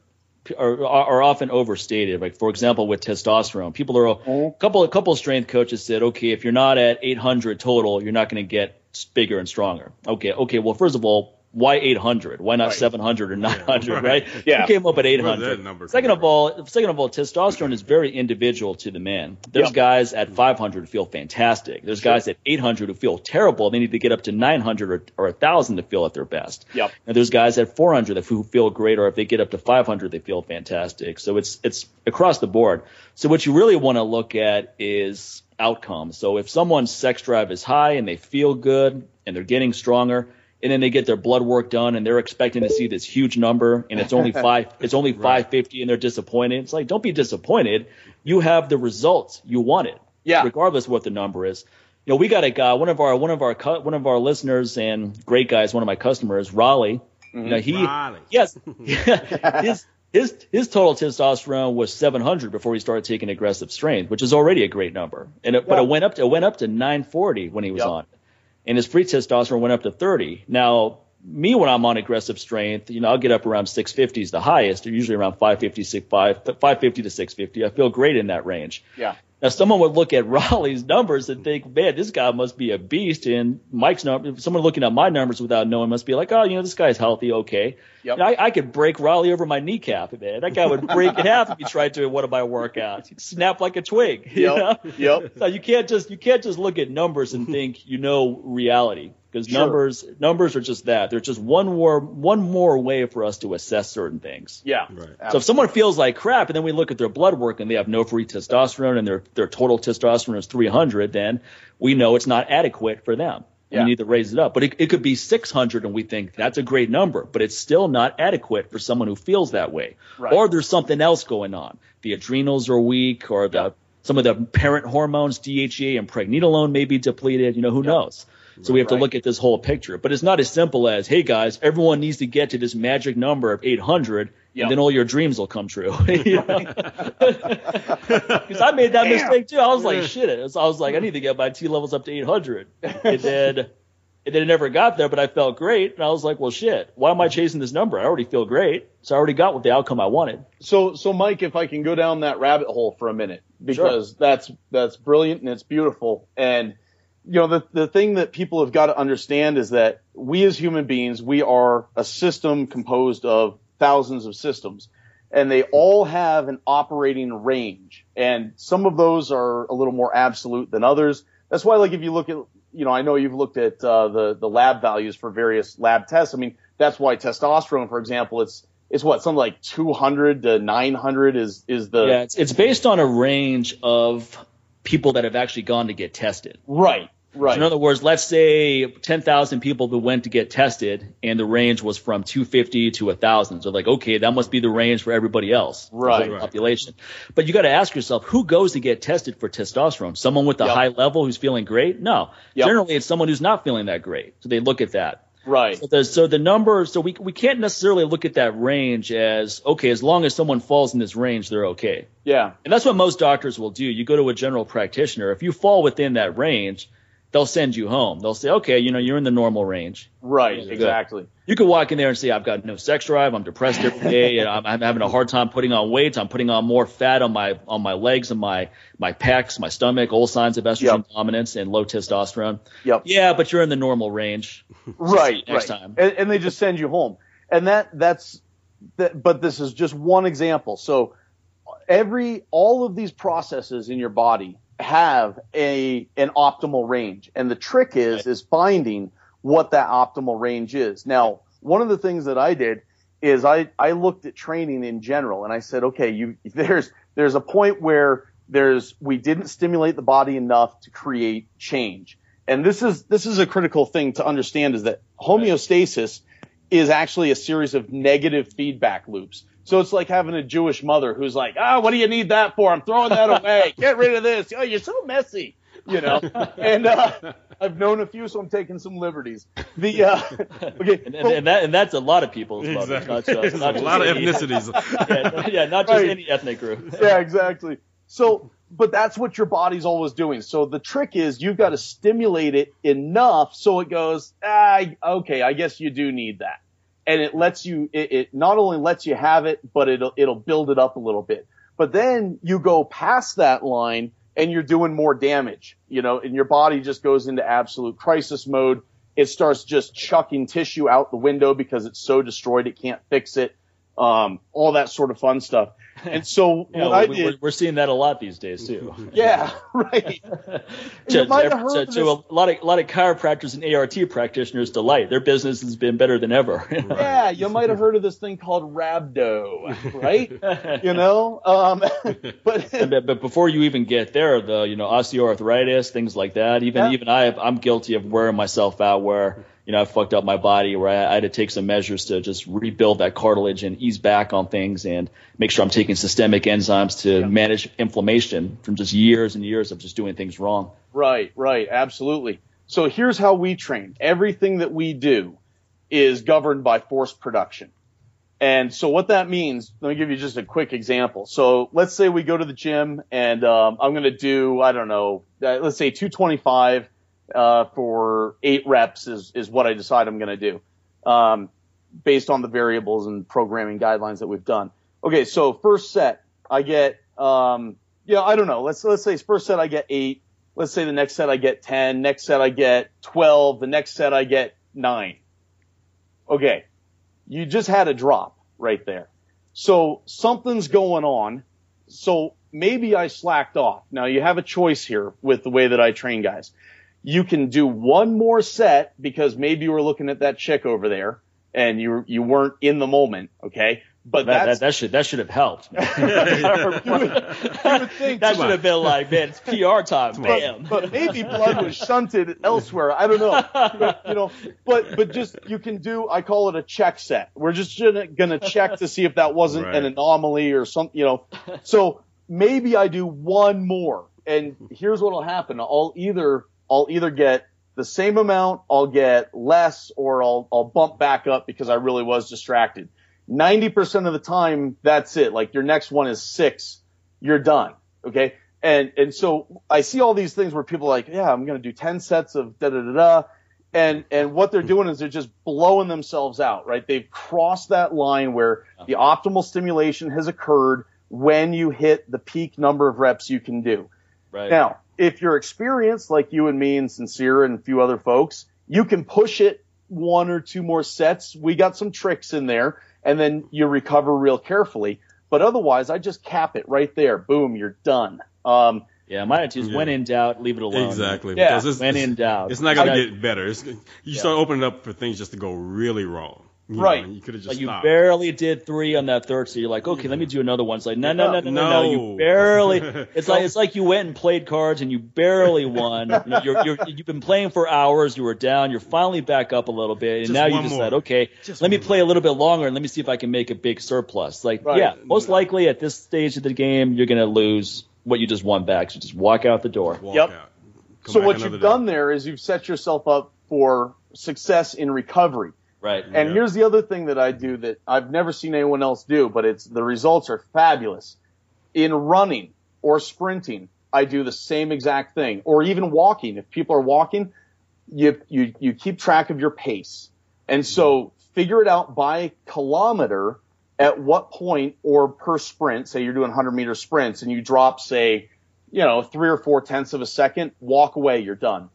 are, are often overstated. Like for example, with testosterone, people are a mm-hmm. couple a couple of strength coaches said, okay, if you're not at 800 total, you're not going to get bigger and stronger. Okay, okay. Well, first of all, why 800? Why not right. 700 or 900? Yeah, right. right? Yeah. Who came up at 800? Second of all, second of all, testosterone is very individual to the man. There's yep. guys at 500 who feel fantastic. There's sure. guys at 800 who feel terrible. They need to get up to 900 or, or 1,000 to feel at their best. Yep. And there's guys at 400 who feel great, or if they get up to 500, they feel fantastic. So it's it's across the board. So what you really want to look at is outcomes. So if someone's sex drive is high and they feel good and they're getting stronger and then they get their blood work done and they're expecting to see this huge number and it's only five it's only 550 and they're disappointed it's like don't be disappointed you have the results you wanted yeah regardless of what the number is you know we got a guy one of our one of our one of our listeners and great guys one of my customers raleigh mm-hmm. you know he Raleigh. yes his his his total testosterone was 700 before he started taking aggressive strength, which is already a great number. And it, yeah. but it went up to it went up to 940 when he was yep. on and his free testosterone went up to 30. Now, me when I'm on aggressive strength, you know, I'll get up around 650 is the highest, or usually around 550, 550 to 650. I feel great in that range. Yeah. Now, someone would look at Raleigh's numbers and think, man, this guy must be a beast. And Mike's number, someone looking at my numbers without knowing must be like, oh, you know, this guy's healthy, okay. Yep. I, I could break Raleigh over my kneecap, man. That guy would break in half if he tried to in one of my workouts. He'd snap like a twig. You Yep. know? Yep. So you can't just you can't just look at numbers and think you know reality because Sure. numbers numbers are just that. They're just one more one more way for us to assess certain things. Yeah. Right. So if someone feels like crap and then we look at their blood work and they have no free testosterone and their their total testosterone is 300, then we know it's not adequate for them. Yeah. We need to raise it up. But it, it could be 600 and we think that's a great number, but it's still not adequate for someone who feels that way. Right. Or there's something else going on. The adrenals are weak or the Yeah. some of the parent hormones, DHEA and pregnenolone may be depleted. You know, who knows? So we have to look at this whole picture. But it's not as simple as, hey guys, everyone needs to get to this magic number of 800, Yep. and then all your dreams will come true. Because I made that mistake too. I was like, shit. It was, I was like, I need to get my T levels up to 800, and then and then it never got there. But I felt great, and I was like, well, shit. Why am I chasing this number? I already feel great, so I already got what the outcome I wanted. So, so Mike, if I can go down that rabbit hole for a minute, because that's that's brilliant and it's beautiful. And you know, the the thing that people have got to understand is that we as human beings, we are a system composed of thousands of systems, and they all have an operating range. And some of those are a little more absolute than others. That's why, like, if you look at, you know, I know you've looked at uh, the the lab values for various lab tests. I mean, that's why testosterone, for example, it's it's what something like 200 to 900 is is the Yeah, it's it's based on a range of people that have actually gone to get tested. right right So in other words, let's say 10,000 people who went to get tested and the range was from 250 to 1,000. So like, okay, that must be the range for everybody else. Right. Population. But you got to ask yourself, who goes to get tested for testosterone? Someone with a Yep. high level who's feeling great? No. Yep. Generally, it's someone who's not feeling that great. So they look at that. Right So the, so the number, so we, we can't necessarily look at that range as, okay, as long as someone falls in this range, they're okay. yeah And that's what most doctors will do. You go to a general practitioner. If you fall within that range, they'll send you home. They'll say, okay, you know, you're in the normal range. right exactly You could walk in there and say, I've got no sex drive. I'm depressed every day. And I'm, I'm having a hard time putting on weight. I'm putting on more fat on my, on my legs and my, my pecs, my stomach, all signs of estrogen Yep. dominance and low testosterone. yep Yeah, but you're in the normal range. right next right. time. And, and they just send you home and that that's that but this is just one example so every all of these processes in your body have a an optimal range. And the trick is is finding what that optimal range is. Now one of the things that i did is i i looked at training in general and i said okay you there's there's a point where there's we didn't stimulate the body enough to create change. And this is this is a critical thing to understand is that homeostasis is actually a series of negative feedback loops. So it's like having a Jewish mother who's like, ah, what do you need that for? I'm throwing that away. Get rid of this. Oh, you're so messy. You know, and uh, I've known a few, so I'm taking some liberties. The uh, okay, And, and, and, that, and that's a lot of people's mothers, Exactly. not just, not a just lot of ethnicities. yeah, yeah, not just Right. any ethnic group. yeah, exactly. So, but that's what your body's always doing. So the trick is you've got to stimulate it enough so it goes, ah, okay, I guess you do need that. And it lets you, it, it not only lets you have it, but it'll, it'll build it up a little bit. But then you go past that line and you're doing more damage, you know, and your body just goes into absolute crisis mode. It starts just chucking tissue out the window because it's so destroyed it can't fix it. Um, all that sort of fun stuff. And so Yeah, what I we, did, we're, we're seeing that a lot these days too. yeah, right. to, You might have to- to- to a lot of a lot of chiropractors and ART practitioners' delight. Their business has been better than ever. Yeah, you might have heard of this thing called rhabdo, right? you know, um, but but, but before you even get there, the you know osteoarthritis, things like that. Even Yeah. even I have, I'm guilty of wearing myself out where you know I fucked up my body where I, I had to take some measures to just rebuild that cartilage and ease back on things and make sure I'm taking systemic enzymes to manage inflammation from just years and years of just doing things wrong. right, right, absolutely. So here's how we train. Everything that we do is governed by force production. And so what that means, let me give you just a quick example. So let's say we go to the gym and um, I'm going to do, I don't know, uh, let's say 225 uh, for eight reps is, is what I decide I'm going to do. um, based on the variables and programming guidelines that we've done. Okay, so first set, I get, um, yeah, I don't know. Let's let's say first set I get eight. Let's say the next set I get ten. Next set I get twelve. The next set I get nine. Okay, you just had a drop right there. So something's going on. So maybe I slacked off. Now you have a choice here with the way that I train guys. You can do one more set because maybe you were looking at that chick over there and you you weren't in the moment. Okay, but that, that, that, should that should have helped. you would, you would think, that should have been like, man, it's PR time. Bam. But, but, maybe blood was shunted elsewhere. I don't know. But, you know, but but just you can do. I call it a check set. We're just gonna, gonna check to see if that wasn't right. an anomaly or something. You know, so maybe I do one more, and here's what'll happen. I'll either I'll either get the same amount, I'll get less, or I'll I'll bump back up because I really was distracted 90% of the time, that's it. Like your next one is six, you're done. Okay. And, and so I see all these things where people are like, yeah, I'm going to do 10 sets of da da da da. And, and what they're doing is they're just blowing themselves out, right? They've crossed that line where the optimal stimulation has occurred when you hit the peak number of reps you can do. Right. Now, if you're experienced like you and me and Sincere and a few other folks, you can push it one or two more sets. We got some tricks in there and then you recover real carefully. But otherwise, I just cap it right there. Boom, you're done. Um, yeah, my attitude is yeah. when in doubt, leave it alone. Exactly. Yeah. Because it's, when in doubt, it's not going to get better. It's, you yeah. start opening up for things just to go really wrong. You right. Know, you could have just like you barely did three on that third, so you're like, okay, let me do another one. It's like, no, no, no, no, no, no. You barely. It's like it's like you went and played cards and you barely won. You know, you're, you're you've been playing for hours. You were down. You're finally back up a little bit, and just now you decide, okay, just let me play more. a little bit longer and let me see if I can make a big surplus. Like, right. yeah, most likely at this stage of the game, you're gonna lose what you just won back. So just walk out the door. Walk yep. So what you've day. done there is you've set yourself up for success in recovery. Right. And yeah. here's the other thing that I do that I've never seen anyone else do, but it's the results are fabulous. In running or sprinting, I do the same exact thing. Or even walking. If people are walking, you you you keep track of your pace. And so figure it out by kilometer at what point or per sprint, say you're doing 100 meter sprints and you drop, say, you know, three or four tenths of a second, walk away, you're done.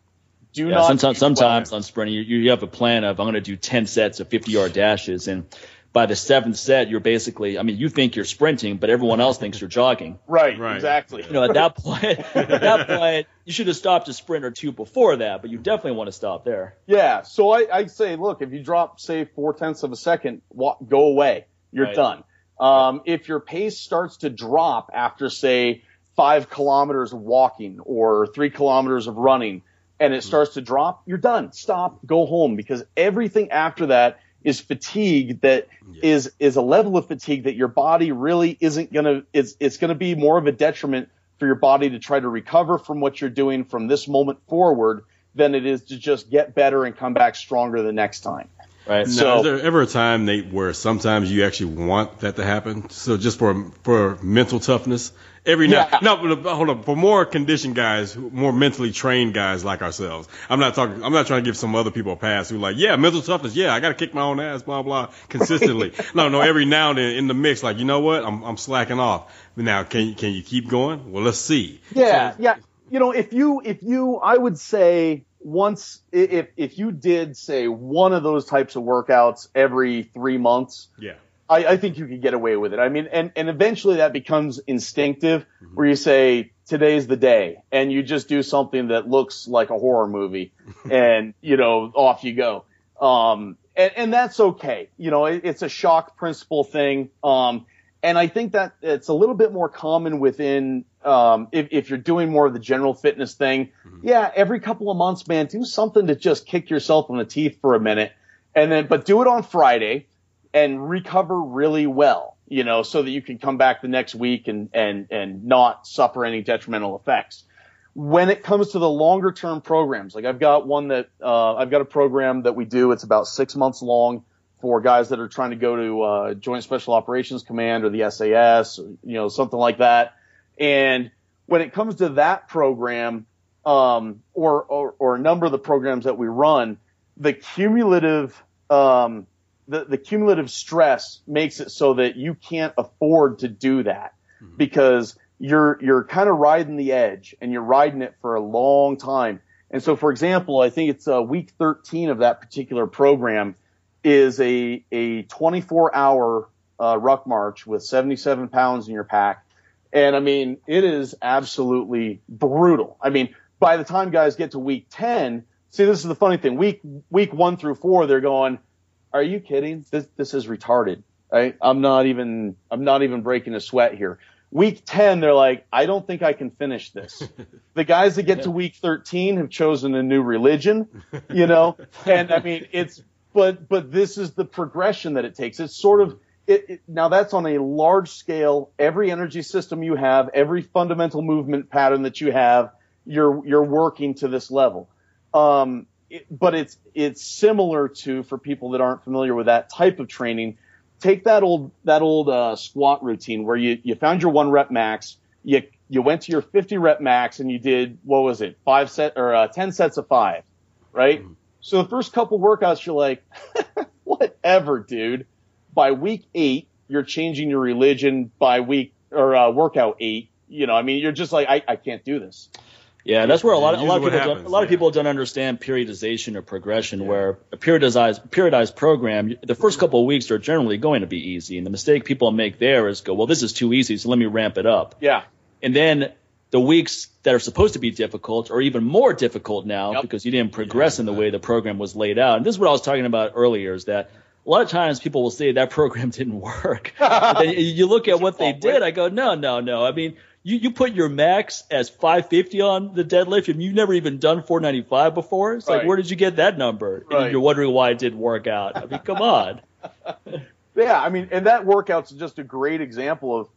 Do yeah, not. Sometimes, sometimes on sprinting, you, you have a plan of I'm going to do 10 sets of 50 yard dashes, and by the seventh set, you're basically, I mean, you think you're sprinting, but everyone else thinks you're jogging. Right, right. exactly. You know, at that point, at that point, you should have stopped a sprint or two before that, but you definitely want to stop there. Yeah. So I, I say, look, if you drop, say, four tenths of a second, walk, go away. You're right. done. Um, if your pace starts to drop after, say, five kilometers of walking or three kilometers of running, and it hmm. starts to drop, you're done. Stop, go home because everything after that is fatigue that yeah. is is a level of fatigue that your body really isn't gonna it's it's gonna be more of a detriment for your body to try to recover from what you're doing from this moment forward than it is to just get better and come back stronger the next time. Right. Now, so, is there ever a time, Nate, where sometimes you actually want that to happen? So just for for mental toughness, every now yeah. no, hold on. For more conditioned guys, more mentally trained guys like ourselves, I'm not talking. I'm not trying to give some other people a pass who like, yeah, mental toughness. Yeah, I got to kick my own ass, blah blah, consistently. no, no, every now and then in the mix, like you know what, I'm I'm slacking off. Now, can you can you keep going? Well, let's see. Yeah, so, yeah. You know, if you if you, I would say once if if you did say one of those types of workouts every three months, yeah, I, I think you could get away with it. I mean, and and eventually that becomes instinctive, mm-hmm. where you say today's the day, and you just do something that looks like a horror movie, and you know off you go. Um, and, and that's okay. You know, it, it's a shock principle thing. Um, and I think that it's a little bit more common within um, if, if, you're doing more of the general fitness thing. Mm-hmm. Yeah, every couple of months, man, do something to just kick yourself in the teeth for a minute, and then but do it on Friday and recover really well, you know, so that you can come back the next week and and and not suffer any detrimental effects. When it comes to the longer term programs, like I've got one that uh, I've got a program that we do. It's about six months long for guys that are trying to go to uh, Joint Special Operations Command or the SAS, or, you know, something like that. And when it comes to that program, um, or, or, or a number of the programs that we run, the cumulative um, the the cumulative stress makes it so that you can't afford to do that mm-hmm. because you're you're kind of riding the edge and you're riding it for a long time. And so, for example, I think it's uh, week 13 of that particular program is a a 24 hour uh, ruck march with 77 pounds in your pack. And I mean, it is absolutely brutal. I mean, by the time guys get to week 10, see, this is the funny thing. Week, week one through four, they're going, are you kidding? This, this is retarded. I, I'm not even, I'm not even breaking a sweat here. Week 10, they're like, I don't think I can finish this. the guys that get to week 13 have chosen a new religion, you know, and I mean, it's, but, but this is the progression that it takes. It's sort of, it, it, now that's on a large scale. Every energy system you have, every fundamental movement pattern that you have, you're you're working to this level. Um, it, but it's it's similar to for people that aren't familiar with that type of training. Take that old that old uh, squat routine where you you found your one rep max, you you went to your 50 rep max and you did what was it five set or uh, 10 sets of five, right? Mm-hmm. So the first couple workouts you're like, whatever, dude by week eight, you're changing your religion. By week or uh, workout eight, you know, I mean, you're just like, I, I can't do this. Yeah, that's where a lot of a lot of people happens, don't, a lot yeah. of people don't understand periodization or progression. Yeah. Where a periodized periodized program, the first couple of weeks are generally going to be easy, and the mistake people make there is go, well, this is too easy, so let me ramp it up. Yeah, and then the weeks that are supposed to be difficult are even more difficult now yep. because you didn't progress yeah, in the way the program was laid out. And this is what I was talking about earlier: is that a lot of times people will say that program didn't work. then you look at what they did. I go, no, no, no. I mean, you, you put your max as 550 on the deadlift and you've never even done 495 before. It's right. like, where did you get that number? Right. And you're wondering why it didn't work out. I mean, come on. yeah. I mean, and that workout's just a great example of,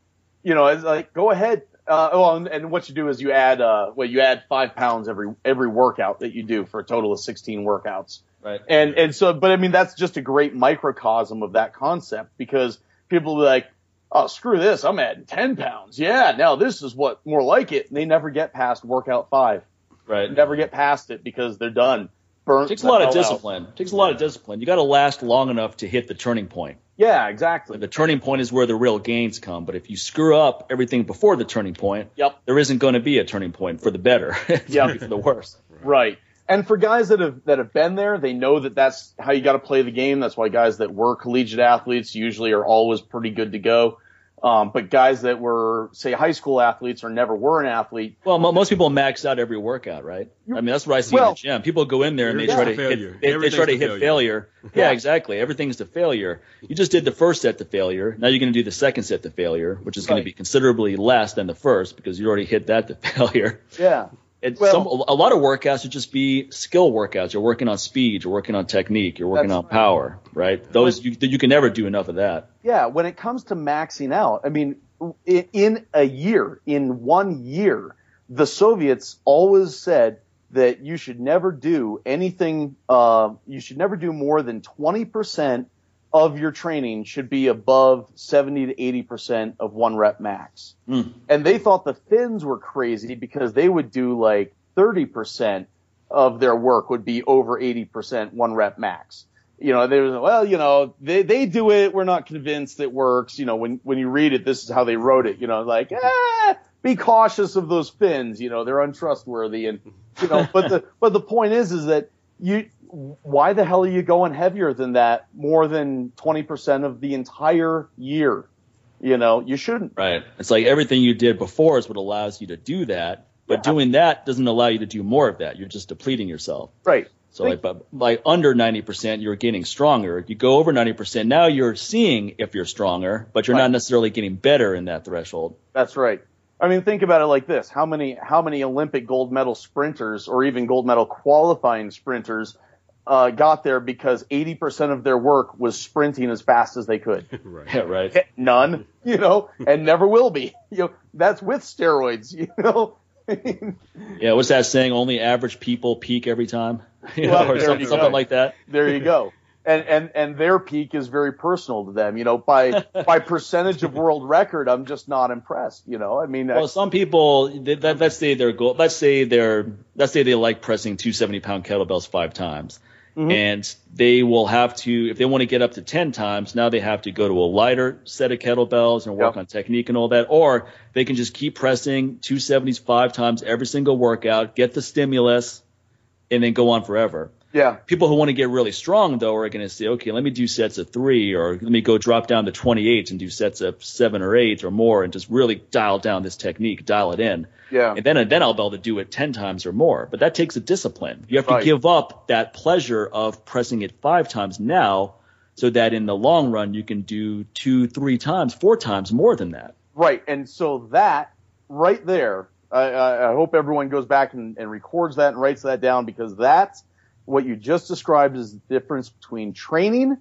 you know, it's like, go ahead. Uh, well, and, and, what you do is you add, uh, well, you add five pounds every, every workout that you do for a total of 16 workouts. Right. And and so, but I mean, that's just a great microcosm of that concept because people be like, oh, screw this, I'm adding 10 pounds. Yeah, now this is what more like it. And they never get past workout five. Right. Never get past it because they're done. Burnt. It takes a lot of discipline. It takes a lot of discipline. You got to last long enough to hit the turning point. Yeah, exactly. The turning point is where the real gains come. But if you screw up everything before the turning point, yep. there isn't going to be a turning point for the better. yeah, for the worse. Right and for guys that have that have been there, they know that that's how you got to play the game. That's why guys that were collegiate athletes usually are always pretty good to go. Um, but guys that were, say, high school athletes or never were an athlete. Well, most people max out every workout, right? I mean, that's what I see well, in the gym. People go in there and they try to hit, they, they, try to hit failure. failure. Yeah, exactly. Everything's to failure. You just did the first set to failure. Now you're going to do the second set to failure, which is right. going to be considerably less than the first because you already hit that to failure. Yeah. It's well, some, a lot of workouts would just be skill workouts. You're working on speed, you're working on technique, you're working on power, right? Those you, you can never do enough of that. Yeah, when it comes to maxing out, I mean, in a year, in one year, the Soviets always said that you should never do anything. Uh, you should never do more than 20 percent of your training should be above 70 to 80% of one rep max. Mm. And they thought the Finns were crazy because they would do like 30% of their work would be over 80% one rep max. You know, they were, well, you know, they, they do it. We're not convinced it works. You know, when, when you read it, this is how they wrote it, you know, like, eh, be cautious of those Finns. You know, they're untrustworthy. And, you know, but the, but the point is, is that you, why the hell are you going heavier than that more than 20% of the entire year? You know, you shouldn't. Right. It's like everything you did before is what allows you to do that, but yeah. doing that doesn't allow you to do more of that. You're just depleting yourself. Right. So like, by under 90%, you're getting stronger. You go over 90%, now you're seeing if you're stronger, but you're right. not necessarily getting better in that threshold. That's right. I mean, think about it like this: how many how many Olympic gold medal sprinters, or even gold medal qualifying sprinters, uh, got there because 80% of their work was sprinting as fast as they could. right. Yeah, right. None, you know, and never will be. You know, that's with steroids, you know. yeah, what's that saying? Only average people peak every time, you know, well, or something, something like that. There you go. And, and and their peak is very personal to them. You know, by by percentage of world record, I'm just not impressed. You know, I mean, well, some people that, let's say their goal, let's say they're let's say they like pressing 270 pound kettlebells five times Mm-hmm. And they will have to, if they want to get up to 10 times, now they have to go to a lighter set of kettlebells and work yep. on technique and all that. Or they can just keep pressing 270s five times every single workout, get the stimulus, and then go on forever. Yeah. People who want to get really strong though are going to say, okay, let me do sets of three, or let me go drop down to 28 and do sets of seven or eight or more, and just really dial down this technique, dial it in. Yeah. And then and then I'll be able to do it 10 times or more. But that takes a discipline. You have to give up that pleasure of pressing it five times now, so that in the long run you can do two, three times, four times more than that. Right. And so that right there, I, I hope everyone goes back and, and records that and writes that down because that's what you just described is the difference between training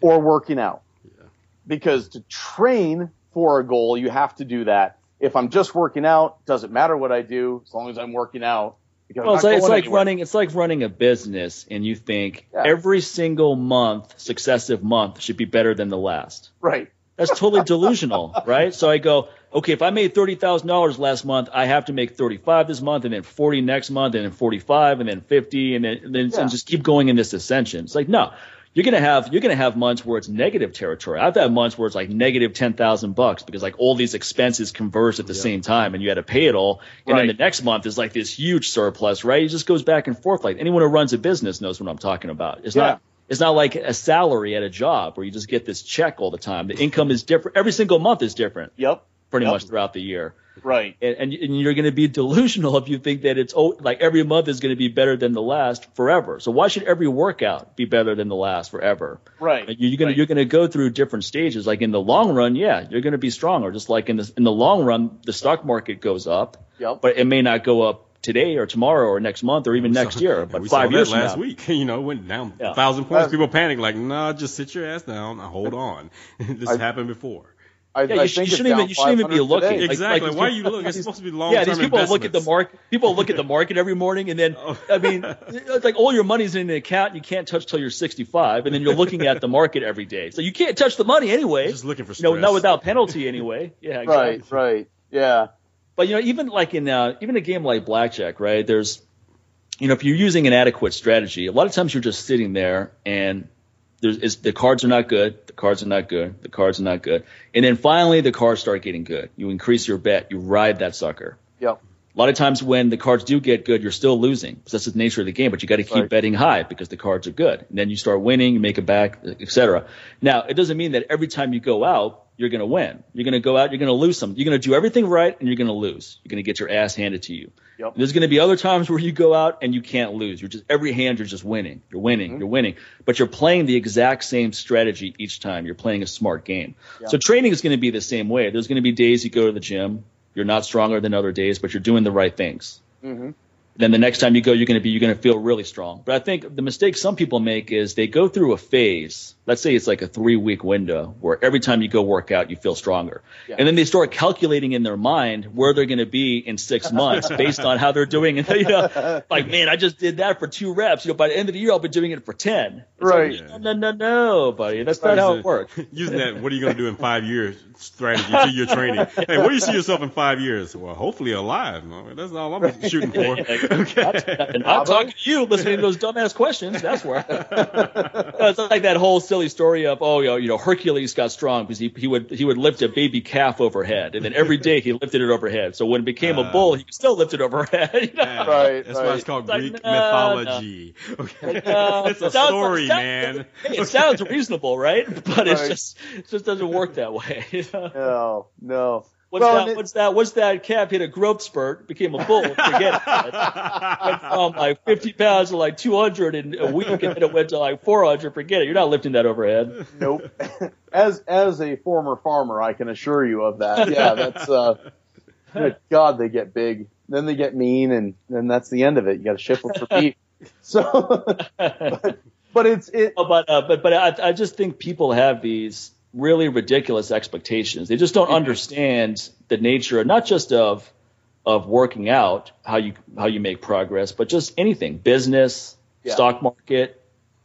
or working out. Yeah. Because to train for a goal, you have to do that. If I'm just working out, doesn't matter what I do as long as I'm working out. Well, it's like, it's like running. It's like running a business, and you think yeah. every single month, successive month, should be better than the last. Right. That's totally delusional, right? So I go, okay, if I made thirty thousand dollars last month, I have to make thirty-five this month, and then forty next month, and then forty-five, and then fifty, and then, and, then yeah. and just keep going in this ascension. It's like no, you're gonna have you're gonna have months where it's negative territory. I've had months where it's like negative ten thousand bucks because like all these expenses converge at the yeah. same time, and you had to pay it all. And right. then the next month is like this huge surplus, right? It just goes back and forth. Like anyone who runs a business knows what I'm talking about. It's yeah. not it's not like a salary at a job where you just get this check all the time. The income is different. Every single month is different. Yep. Pretty yep. much throughout the year. Right. And, and, and you're going to be delusional if you think that it's oh, like every month is going to be better than the last forever. So why should every workout be better than the last forever? Right. Like you're going right. you're going to go through different stages. Like in the long run, yeah, you're going to be stronger. Just like in the in the long run, the stock market goes up. Yep. But it may not go up today or tomorrow or next month or even next year. But five years last now. week, you know, went down yeah. thousand points. People panic like, nah, just sit your ass down. Hold on. this I, happened before. I, yeah, you, sh- you shouldn't even you shouldn't even be looking. Like, exactly. Like, Why are you looking? It's supposed to be long. Yeah, these people look at the market. People look at the market every morning, and then oh. I mean, it's like all your money's in an account you can't touch till you're 65, and then you're looking at the market every day. So you can't touch the money anyway. Just looking for stress. You know, not without penalty anyway. Yeah. Exactly. Right. Right. Yeah. But you know, even like in uh, even a game like blackjack, right? There's, you know, if you're using an adequate strategy, a lot of times you're just sitting there and there's the cards are not good, the cards are not good, the cards are not good, and then finally the cards start getting good. You increase your bet, you ride that sucker. Yep. A lot of times when the cards do get good, you're still losing because that's the nature of the game. But you got to keep right. betting high because the cards are good. And then you start winning, you make it back, etc. Now it doesn't mean that every time you go out you're going to win. You're going to go out, you're going to lose some. You're going to do everything right, and you're going to lose. You're going to get your ass handed to you. Yep. There's going to be other times where you go out and you can't lose. You're just every hand you're just winning. You're winning. Mm-hmm. You're winning. But you're playing the exact same strategy each time. You're playing a smart game. Yep. So training is going to be the same way. There's going to be days you go to the gym, you're not stronger than other days, but you're doing the right things. Mm-hmm then the next time you go, you're going to be, you're going to feel really strong. But I think the mistake some people make is they go through a phase. Let's say it's like a three week window where every time you go work out, you feel stronger. Yeah. And then they start calculating in their mind where they're going to be in six months based on how they're doing. And, you know, like, man, I just did that for two reps. You know, by the end of the year, I'll be doing it for 10. It's right. Like, no, no, no, no, buddy. That's not how it works. Using that, what are you going to do in five years strategy to your training? Hey, where do you see yourself in five years? Well, hopefully alive. That's all I'm shooting for. Okay. And I'm talking to you, listening to those dumbass questions. That's where. it's like that whole silly story of oh, you know, you know, Hercules got strong because he he would he would lift a baby calf overhead, and then every day he lifted it overhead. So when it became uh, a bull, he could still lift it overhead. You know? yeah, right. That's right. why it's called it's Greek like, no, mythology. No. Okay. No, it's a story, like, man. Hey, it sounds reasonable, right? But right. it's just it just doesn't work that way. You know? No, no. What's well, that? It, what's that? What's that? Calf hit a growth spurt, became a bull. Forget it. Went from like 50 pounds to like 200 in a week, and then it went to like 400. Forget it. You're not lifting that overhead. Nope. As as a former farmer, I can assure you of that. Yeah, that's. uh God, they get big. Then they get mean, and then that's the end of it. You got to ship them for beef. So, but, but it's it. Oh, but uh, but but I, I just think people have these really ridiculous expectations. They just don't understand the nature, not just of of working out, how you how you make progress, but just anything, business, yeah. stock market,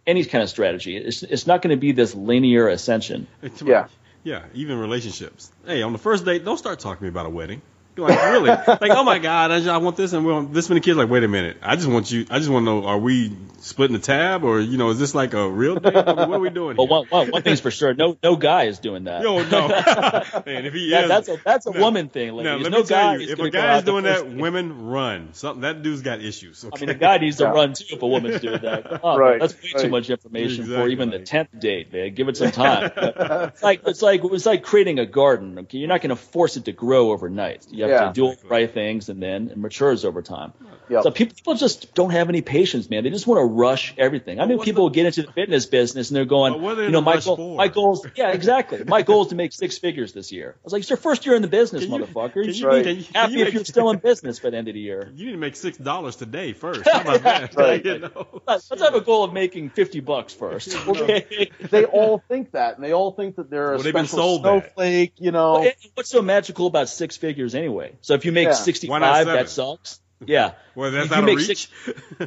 any kind of strategy. It's it's not going to be this linear ascension. Yeah. Yeah, even relationships. Hey, on the first date, don't start talking to me about a wedding. Like really? like oh my god, I, just, I want this and we want this many kids. Like wait a minute, I just want you. I just want to know: Are we splitting the tab, or you know, is this like a real thing? I mean, what are we doing? Well, one, one, one thing's for sure: no, no guy is doing that. Yo, no. Man, if he That- is, that's a that's a now- woman thing. Ladies. Now, no tell guy you, if a go guy is doing that, thing. women run. Something that dude's got issues. I mean, a guy needs to Yeah. run too if a woman's doing that. Come on, Right, that's way too much information for even the tenth date, man. Give it some time. it's like it's like it's like creating a garden. Okay, you're not going to force it to grow overnight. You have Yeah. to do all the right things, and then it matures over time. Yep. So people, people just don't have any patience, man. They just want to rush everything. I mean, what's people the- get into the fitness business and they're going, But what are they you know, my goal, for? my goals, yeah, exactly. My goal is to make six figures this year. I was like, it's your first year in the business, Can you- motherfucker. You you- should Right. be can you- can happy you if you're still in business by the end of the year. You need to make six dollars today first. How about that? Right. You know? Let's let's have a goal of making 50 bucks first. Okay. they all think that, and they all think that they're a Well, they've been special sold that. snowflake. You know, What's so magical about six figures anyway? So if you make Yeah. 65, seven? that sucks. Yeah. Well, that's If out you of make reach. six-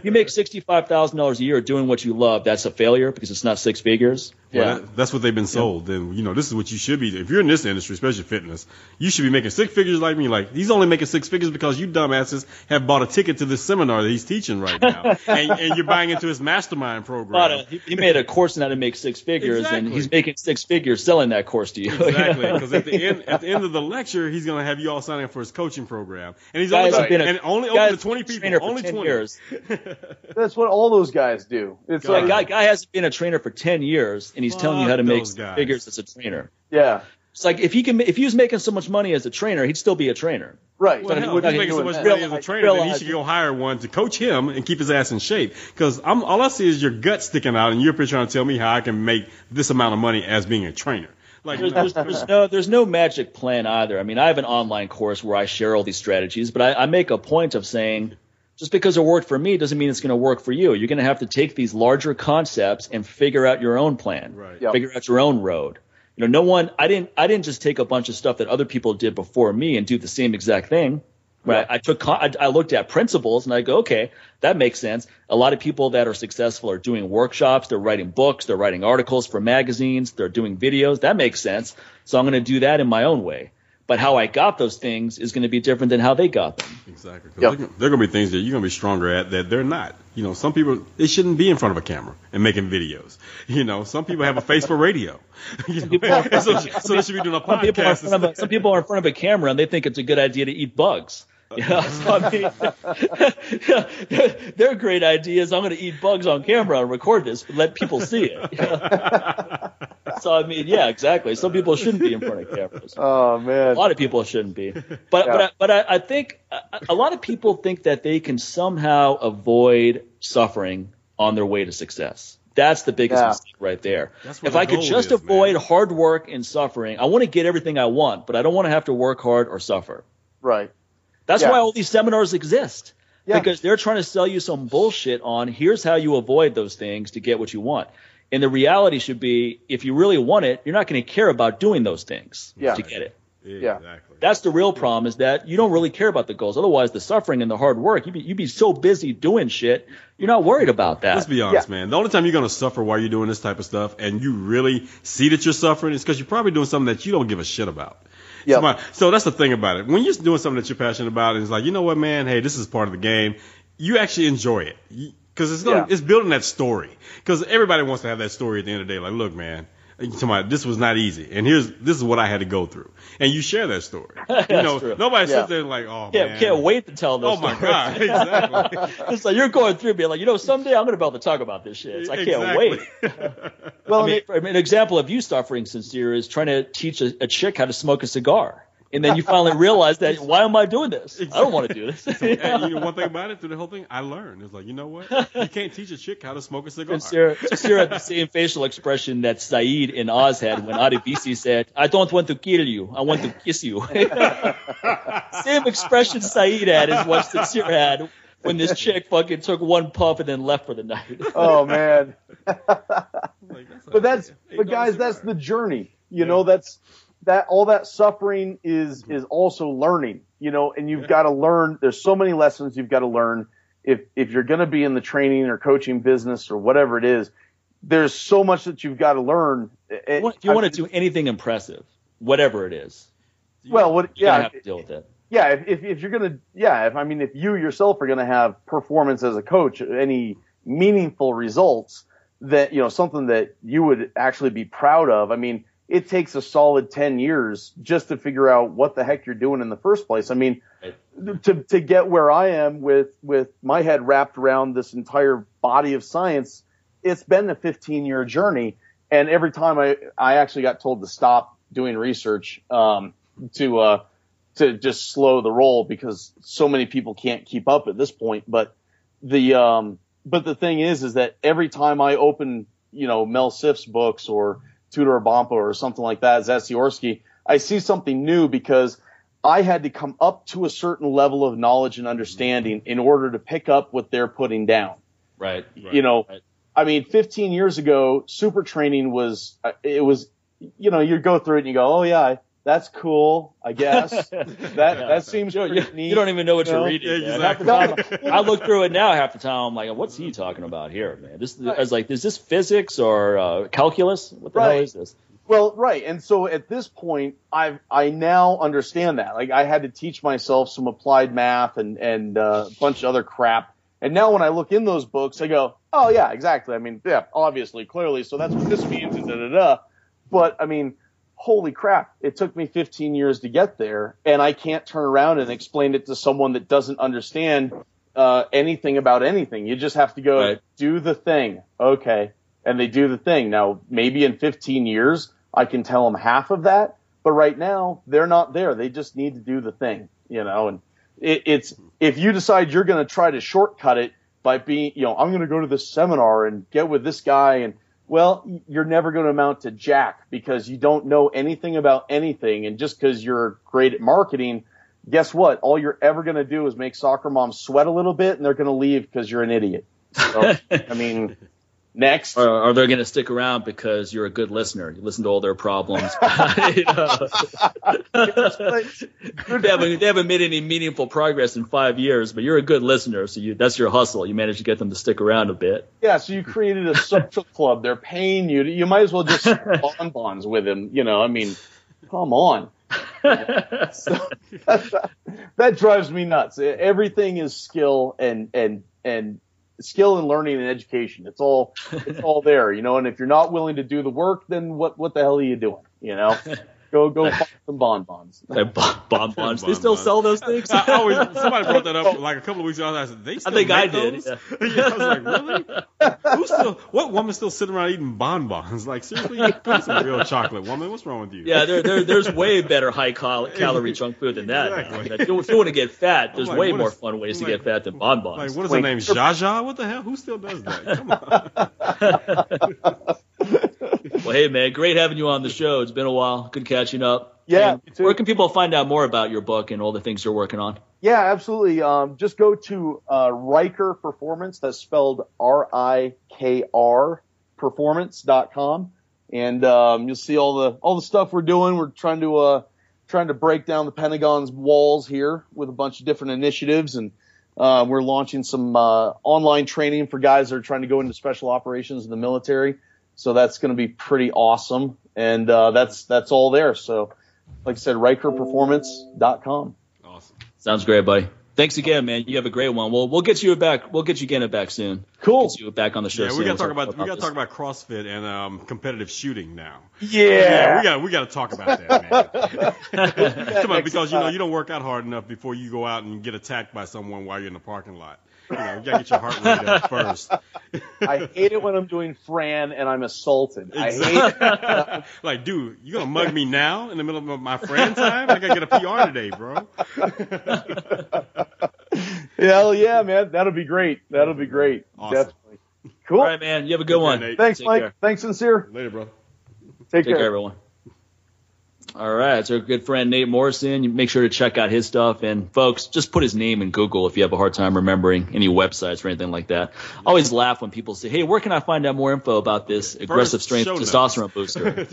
you make $65,000 a year doing what you love, that's a failure because it's not six figures. Well, Yeah. that- that's what they've been sold. Then you know this is what you should be. If you're in this industry, especially fitness, you should be making six figures like me. Like he's only making six figures because you dumbasses have bought a ticket to this seminar that he's teaching right now, and, and you're buying into his mastermind program. But, uh, he, he made a course on how to make six figures, and he's making six figures selling that course to you. Exactly, because at the end at the end of the lecture, he's going to have you all signing up for his coaching program, and he's only Guys gonna, have been a- and only open to twenty been a people, trainer for only 10 twenty. years. that's what all those guys do. It's God. Like, like, guy, guy hasn't been a trainer for 10 years, and he's telling you how to make guys. figures as a trainer. yeah, It's like if he can, if he was making so much money as a trainer, he'd still be a trainer. right. Well, But hell, he if he's wouldn't making so much money as a Realize- trainer, then he should go hire one to coach him and keep his ass in shape. Because I'm all I see is your gut sticking out, and you're up here trying to tell me how I can make this amount of money as being a trainer. Like, There's, there's, there's no there's no magic plan either. I mean, I have an online course where I share all these strategies, but I, I make a point of saying just because it worked for me doesn't mean it's going to work for you. You're going to have to take these larger concepts and figure out your own plan, Right. Yep. figure out your own road. You know, no one I didn't I didn't just take a bunch of stuff that other people did before me and do the same exact thing. Right. I took I, I looked at principles and I go, okay, that makes sense. A lot of people that are successful are doing workshops, they're writing books, they're writing articles for magazines, they're doing videos. That makes sense. So I'm going to do that in my own way. But how I got those things is going to be different than how they got them. Exactly. Yep. There, there are going to be things that you're going to be stronger at that they're not. You know, some people they shouldn't be in front of a camera and making videos. You know, some people have a face for radio. You know? are- so, so they should be doing a Some people, podcast. of a, some people are in front of a camera and they think it's a good idea to eat bugs. You know, so I mean, they're, they're great ideas. I'm going to eat bugs on camera and record this, but let people see it. you so I mean, yeah, exactly. Some people shouldn't be in front of cameras. Oh man, A lot of people shouldn't be, but Yeah. but I, but I, I think a, a lot of people think that they can somehow avoid suffering on their way to success. That's the biggest Yeah. mistake right there. If the I could just is, avoid man. hard work and suffering, I want to get everything I want, but I don't want to have to work hard or suffer. right. That's Yeah. why all these seminars exist. Yeah. Because they're trying to sell you some bullshit on here's how you avoid those things to get what you want. And the reality should be if you really want it, you're not going to care about doing those things Yeah. to get it. Yeah. Exactly. That's the real problem is that you don't really care about the goals. Otherwise, the suffering and the hard work, you'd be, you'd be so busy doing shit, you're not worried about that. Let's be honest, Yeah. man. The only time you're going to suffer while you're doing this type of stuff and you really see that you're suffering is because you're probably doing something that you don't give a shit about. Yep. Somebody- so that's the thing about it. When you're doing something that you're passionate about, and it's like, you know what, man? Hey, this is part of the game. You actually enjoy it because it's gonna, Yeah. it's building that story. Because everybody wants to have that story at the end of the day. Like, look, man. Somebody, this was not easy, and here's this is what I had to go through, and you share that story. You know, true. nobody Yeah. sits there like, oh can't, man, can't wait to tell those Oh my stories. god, exactly. it's like you're going through being like, you know, someday I'm going to be able to talk about this shit. It's, I can't wait. Well, I mean, I mean, an example of you suffering sincere is trying to teach a, a chick how to smoke a cigar. And then you finally realize that why am I doing this? I don't want to do this. And you know one thing about it through the whole thing, I learned. It's like, you know what? You can't teach a chick how to smoke a cigar. Sincere, sincere had the same facial expression that Said in Oz had when Adebisi said, I don't want to kill you. I want to kiss you. same expression Said had is what Sincere had when this chick fucking took one puff and then left for the night. oh man. Like, that's but that's but $8 guys that's the journey you Yeah. know that's that all that suffering is mm-hmm. is also learning you know and you've got to learn there's so many lessons you've got to learn. If if you're going to be in the training or coaching business or whatever it is there's so much that you've got to learn If you want to do anything impressive, whatever it is, well what yeah. have to deal with it. yeah, if, if, if you're gonna, yeah, if I mean, if you yourself are gonna have performance as a coach, any meaningful results that you know something that you would actually be proud of. I mean, it takes a solid ten years just to figure out what the heck you're doing in the first place. I mean, right. to to get where I am with with my head wrapped around this entire body of science, it's been a 15 year journey. And every time I I actually got told to stop doing research um, to uh, to just slow the roll because so many people can't keep up at this point. But the um, but the thing is, is that every time I open, you know, Mel Siff's books or Tudor Bompa or something like that, Zatsiorsky, I see something new because I had to come up to a certain level of knowledge and understanding in order to pick up what they're putting down. Right. right you know, right. I mean, 15 years ago, super training was, uh, it was, you know, you go through it and you go, oh yeah, that's cool, I guess. that yeah. that seems you, you, neat. You don't even know what you are reading. Yeah, exactly. time, I look through it now. Half the time, I'm like, "What's he talking about here, man?" This right. I was like, "Is this physics or uh, calculus? What the right. hell is this?" Well, right. And so at this point, I I now understand that. Like I had to teach myself some applied math and and uh, a bunch of other crap. And now when I look in those books, I go, "Oh yeah, exactly. I mean, yeah, obviously, clearly. So that's what this means." And da da da. But I mean holy crap, it took me 15 years to get there, and I can't turn around and explain it to someone that doesn't understand uh, anything about anything. You just have to go right. do the thing, okay, and they do the thing. Now, maybe in 15 years, I can tell them half of that, but right now they're not there. They just need to do the thing, you know. And it, it's if you decide you're going to try to shortcut it by being, you know, I'm going to go to this seminar and get with this guy and well, you're never going to amount to jack because you don't know anything about anything. And just because you're great at marketing, guess what? All you're ever going to do is make soccer moms sweat a little bit and they're going to leave because you're an idiot. So, I mean, Next. Or are they going to stick around because you're a good listener? You listen to all their problems. they, haven't, they haven't made any meaningful progress in five years, but you're a good listener, so you, that's your hustle. You managed to get them to stick around a bit. Yeah, so you created a social club. They're paying you. To, you might as well just bonbons with them. You know, I mean, come on. so, that, that drives me nuts. Everything is skill and and and skill and learning and education. It's all it's all there, you know. And if you're not willing to do the work, then what what the hell are you doing? You know. Go go buy some bonbons. bonbons. They still sell those things. I always somebody brought that up like a couple of weeks ago. I said they still I think I did. Yeah. yeah. I was like, really? Who's still? What woman's still sitting around eating bonbons? Like seriously, get some real chocolate, woman. What's wrong with you? Yeah, there, there there's way better high cal- calorie junk food than that. Exactly. if, you, if, you, want to get fat, there's like, way more is, fun ways like, to get fat than bonbons. Like what is her name? Jaja? What the hell? Who still does that? Come on. Well, hey man, great having you on the show. It's been a while. Good catching up. Yeah. Where can people find out more about your book and all the things you're working on? Yeah, absolutely. Um, just go to uh, Rikr Performance. That's spelled R I K R performance.com. And um, you'll see all the all the stuff we're doing. We're trying to uh, trying to break down the Pentagon's walls here with a bunch of different initiatives, and uh, we're launching some uh, online training for guys that are trying to go into special operations in the military. So that's going to be pretty awesome. And uh, that's that's all there. So, like I said, RikrPerformance.com. Awesome. Sounds great, buddy. Thanks again, man. You have a great one. We'll we'll get you back. We'll get you again it back soon. Cool. Get you back on the show. Yeah, we got to talk about, about we got to talk about CrossFit and um, competitive shooting now. Yeah. yeah we got we got to talk about that, man. Come on, because you know you don't work out hard enough before you go out and get attacked by someone while you're in the parking lot. You know, you gotta get your heart rate up first. I hate it when I'm doing Fran and I'm assaulted. Exactly. I hate it. like, dude, you gonna mug me now in the middle of my Fran time? I gotta get a PR today, bro. Hell yeah, man. That'll be great. That'll be great. Awesome. Definitely. Cool. All right, man. You have a good okay, one. Nate. Thanks, Take Mike. Care. Thanks, sincere. Later, bro. Take, Take care. care, everyone. All right, so our good friend Nate Morrison. You make sure to check out his stuff. And folks, just put his name in Google if you have a hard time remembering any websites or anything like that. I always laugh when people say, "Hey, where can I find out more info about this aggressive strength testosterone booster?"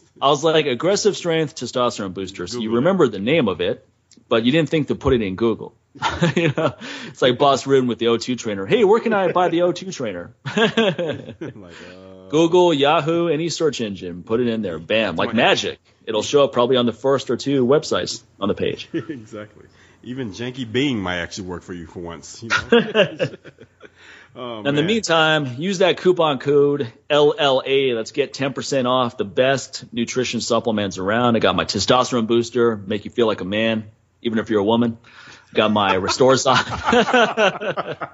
I was like, "Aggressive strength testosterone booster." So Google you remember it. the name of it, but you didn't think to put it in Google. you know, it's like Bas Rutten with the O2 trainer. Hey, where can I buy the O2 trainer? like, uh... Google, Yahoo, any search engine, put it in there. Mm-hmm. Bam, like magic. It'll show up probably on the first or two websites on the page. exactly. Even janky Bing might actually work for you for once. You know? oh, in the meantime, use that coupon code LLA. Let's get 10% off the best nutrition supplements around. I got my testosterone booster, make you feel like a man, even if you're a woman. Got my Restore Zyme.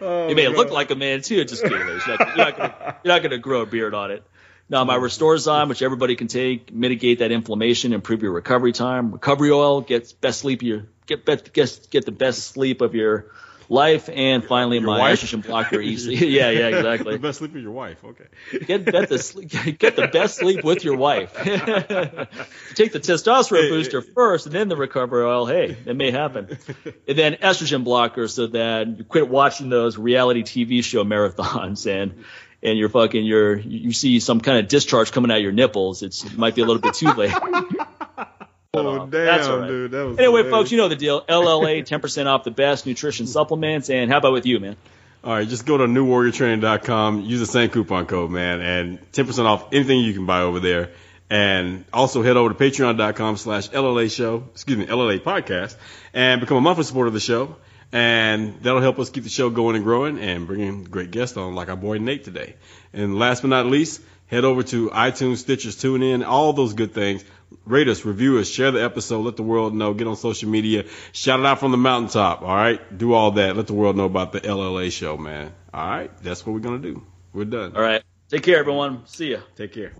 oh, you may God. look like a man too, just kidding. You're not, not gonna grow a beard on it. Now, my Restore Zyme, which everybody can take, mitigate that inflammation, improve your recovery time. Recovery oil gets best sleep your get get get the best sleep of your life, and finally your my wife? estrogen blocker. easy. yeah, yeah, exactly. the best sleep with your wife. Okay. Get get the sleep, get the best sleep with your wife. Take the testosterone booster first, and then the recovery oil. Hey, it may happen. And then estrogen blocker, so that you quit watching those reality TV show marathons and and you're fucking you're you see some kind of discharge coming out of your nipples. It's it might be a little bit too late. Oh, uh, damn, right. dude. That was anyway, hilarious. folks, you know the deal. LLA, 10% off the best nutrition supplements. And how about with you, man? All right, just go to newwarriortraining.com, use the same coupon code, man, and 10% off anything you can buy over there. And also head over to patreon.com slash LLA show, excuse me, LLA podcast, and become a monthly supporter of the show. And that'll help us keep the show going and growing and bringing great guests on like our boy Nate today. And last but not least, head over to iTunes, Stitchers, TuneIn, all those good things. Rate us, review us, share the episode, let the world know, get on social media, shout it out from the mountaintop, all right? Do all that. Let the world know about the LLA show, man. All right? That's what we're going to do. We're done. All right. Take care, everyone. See ya. Take care.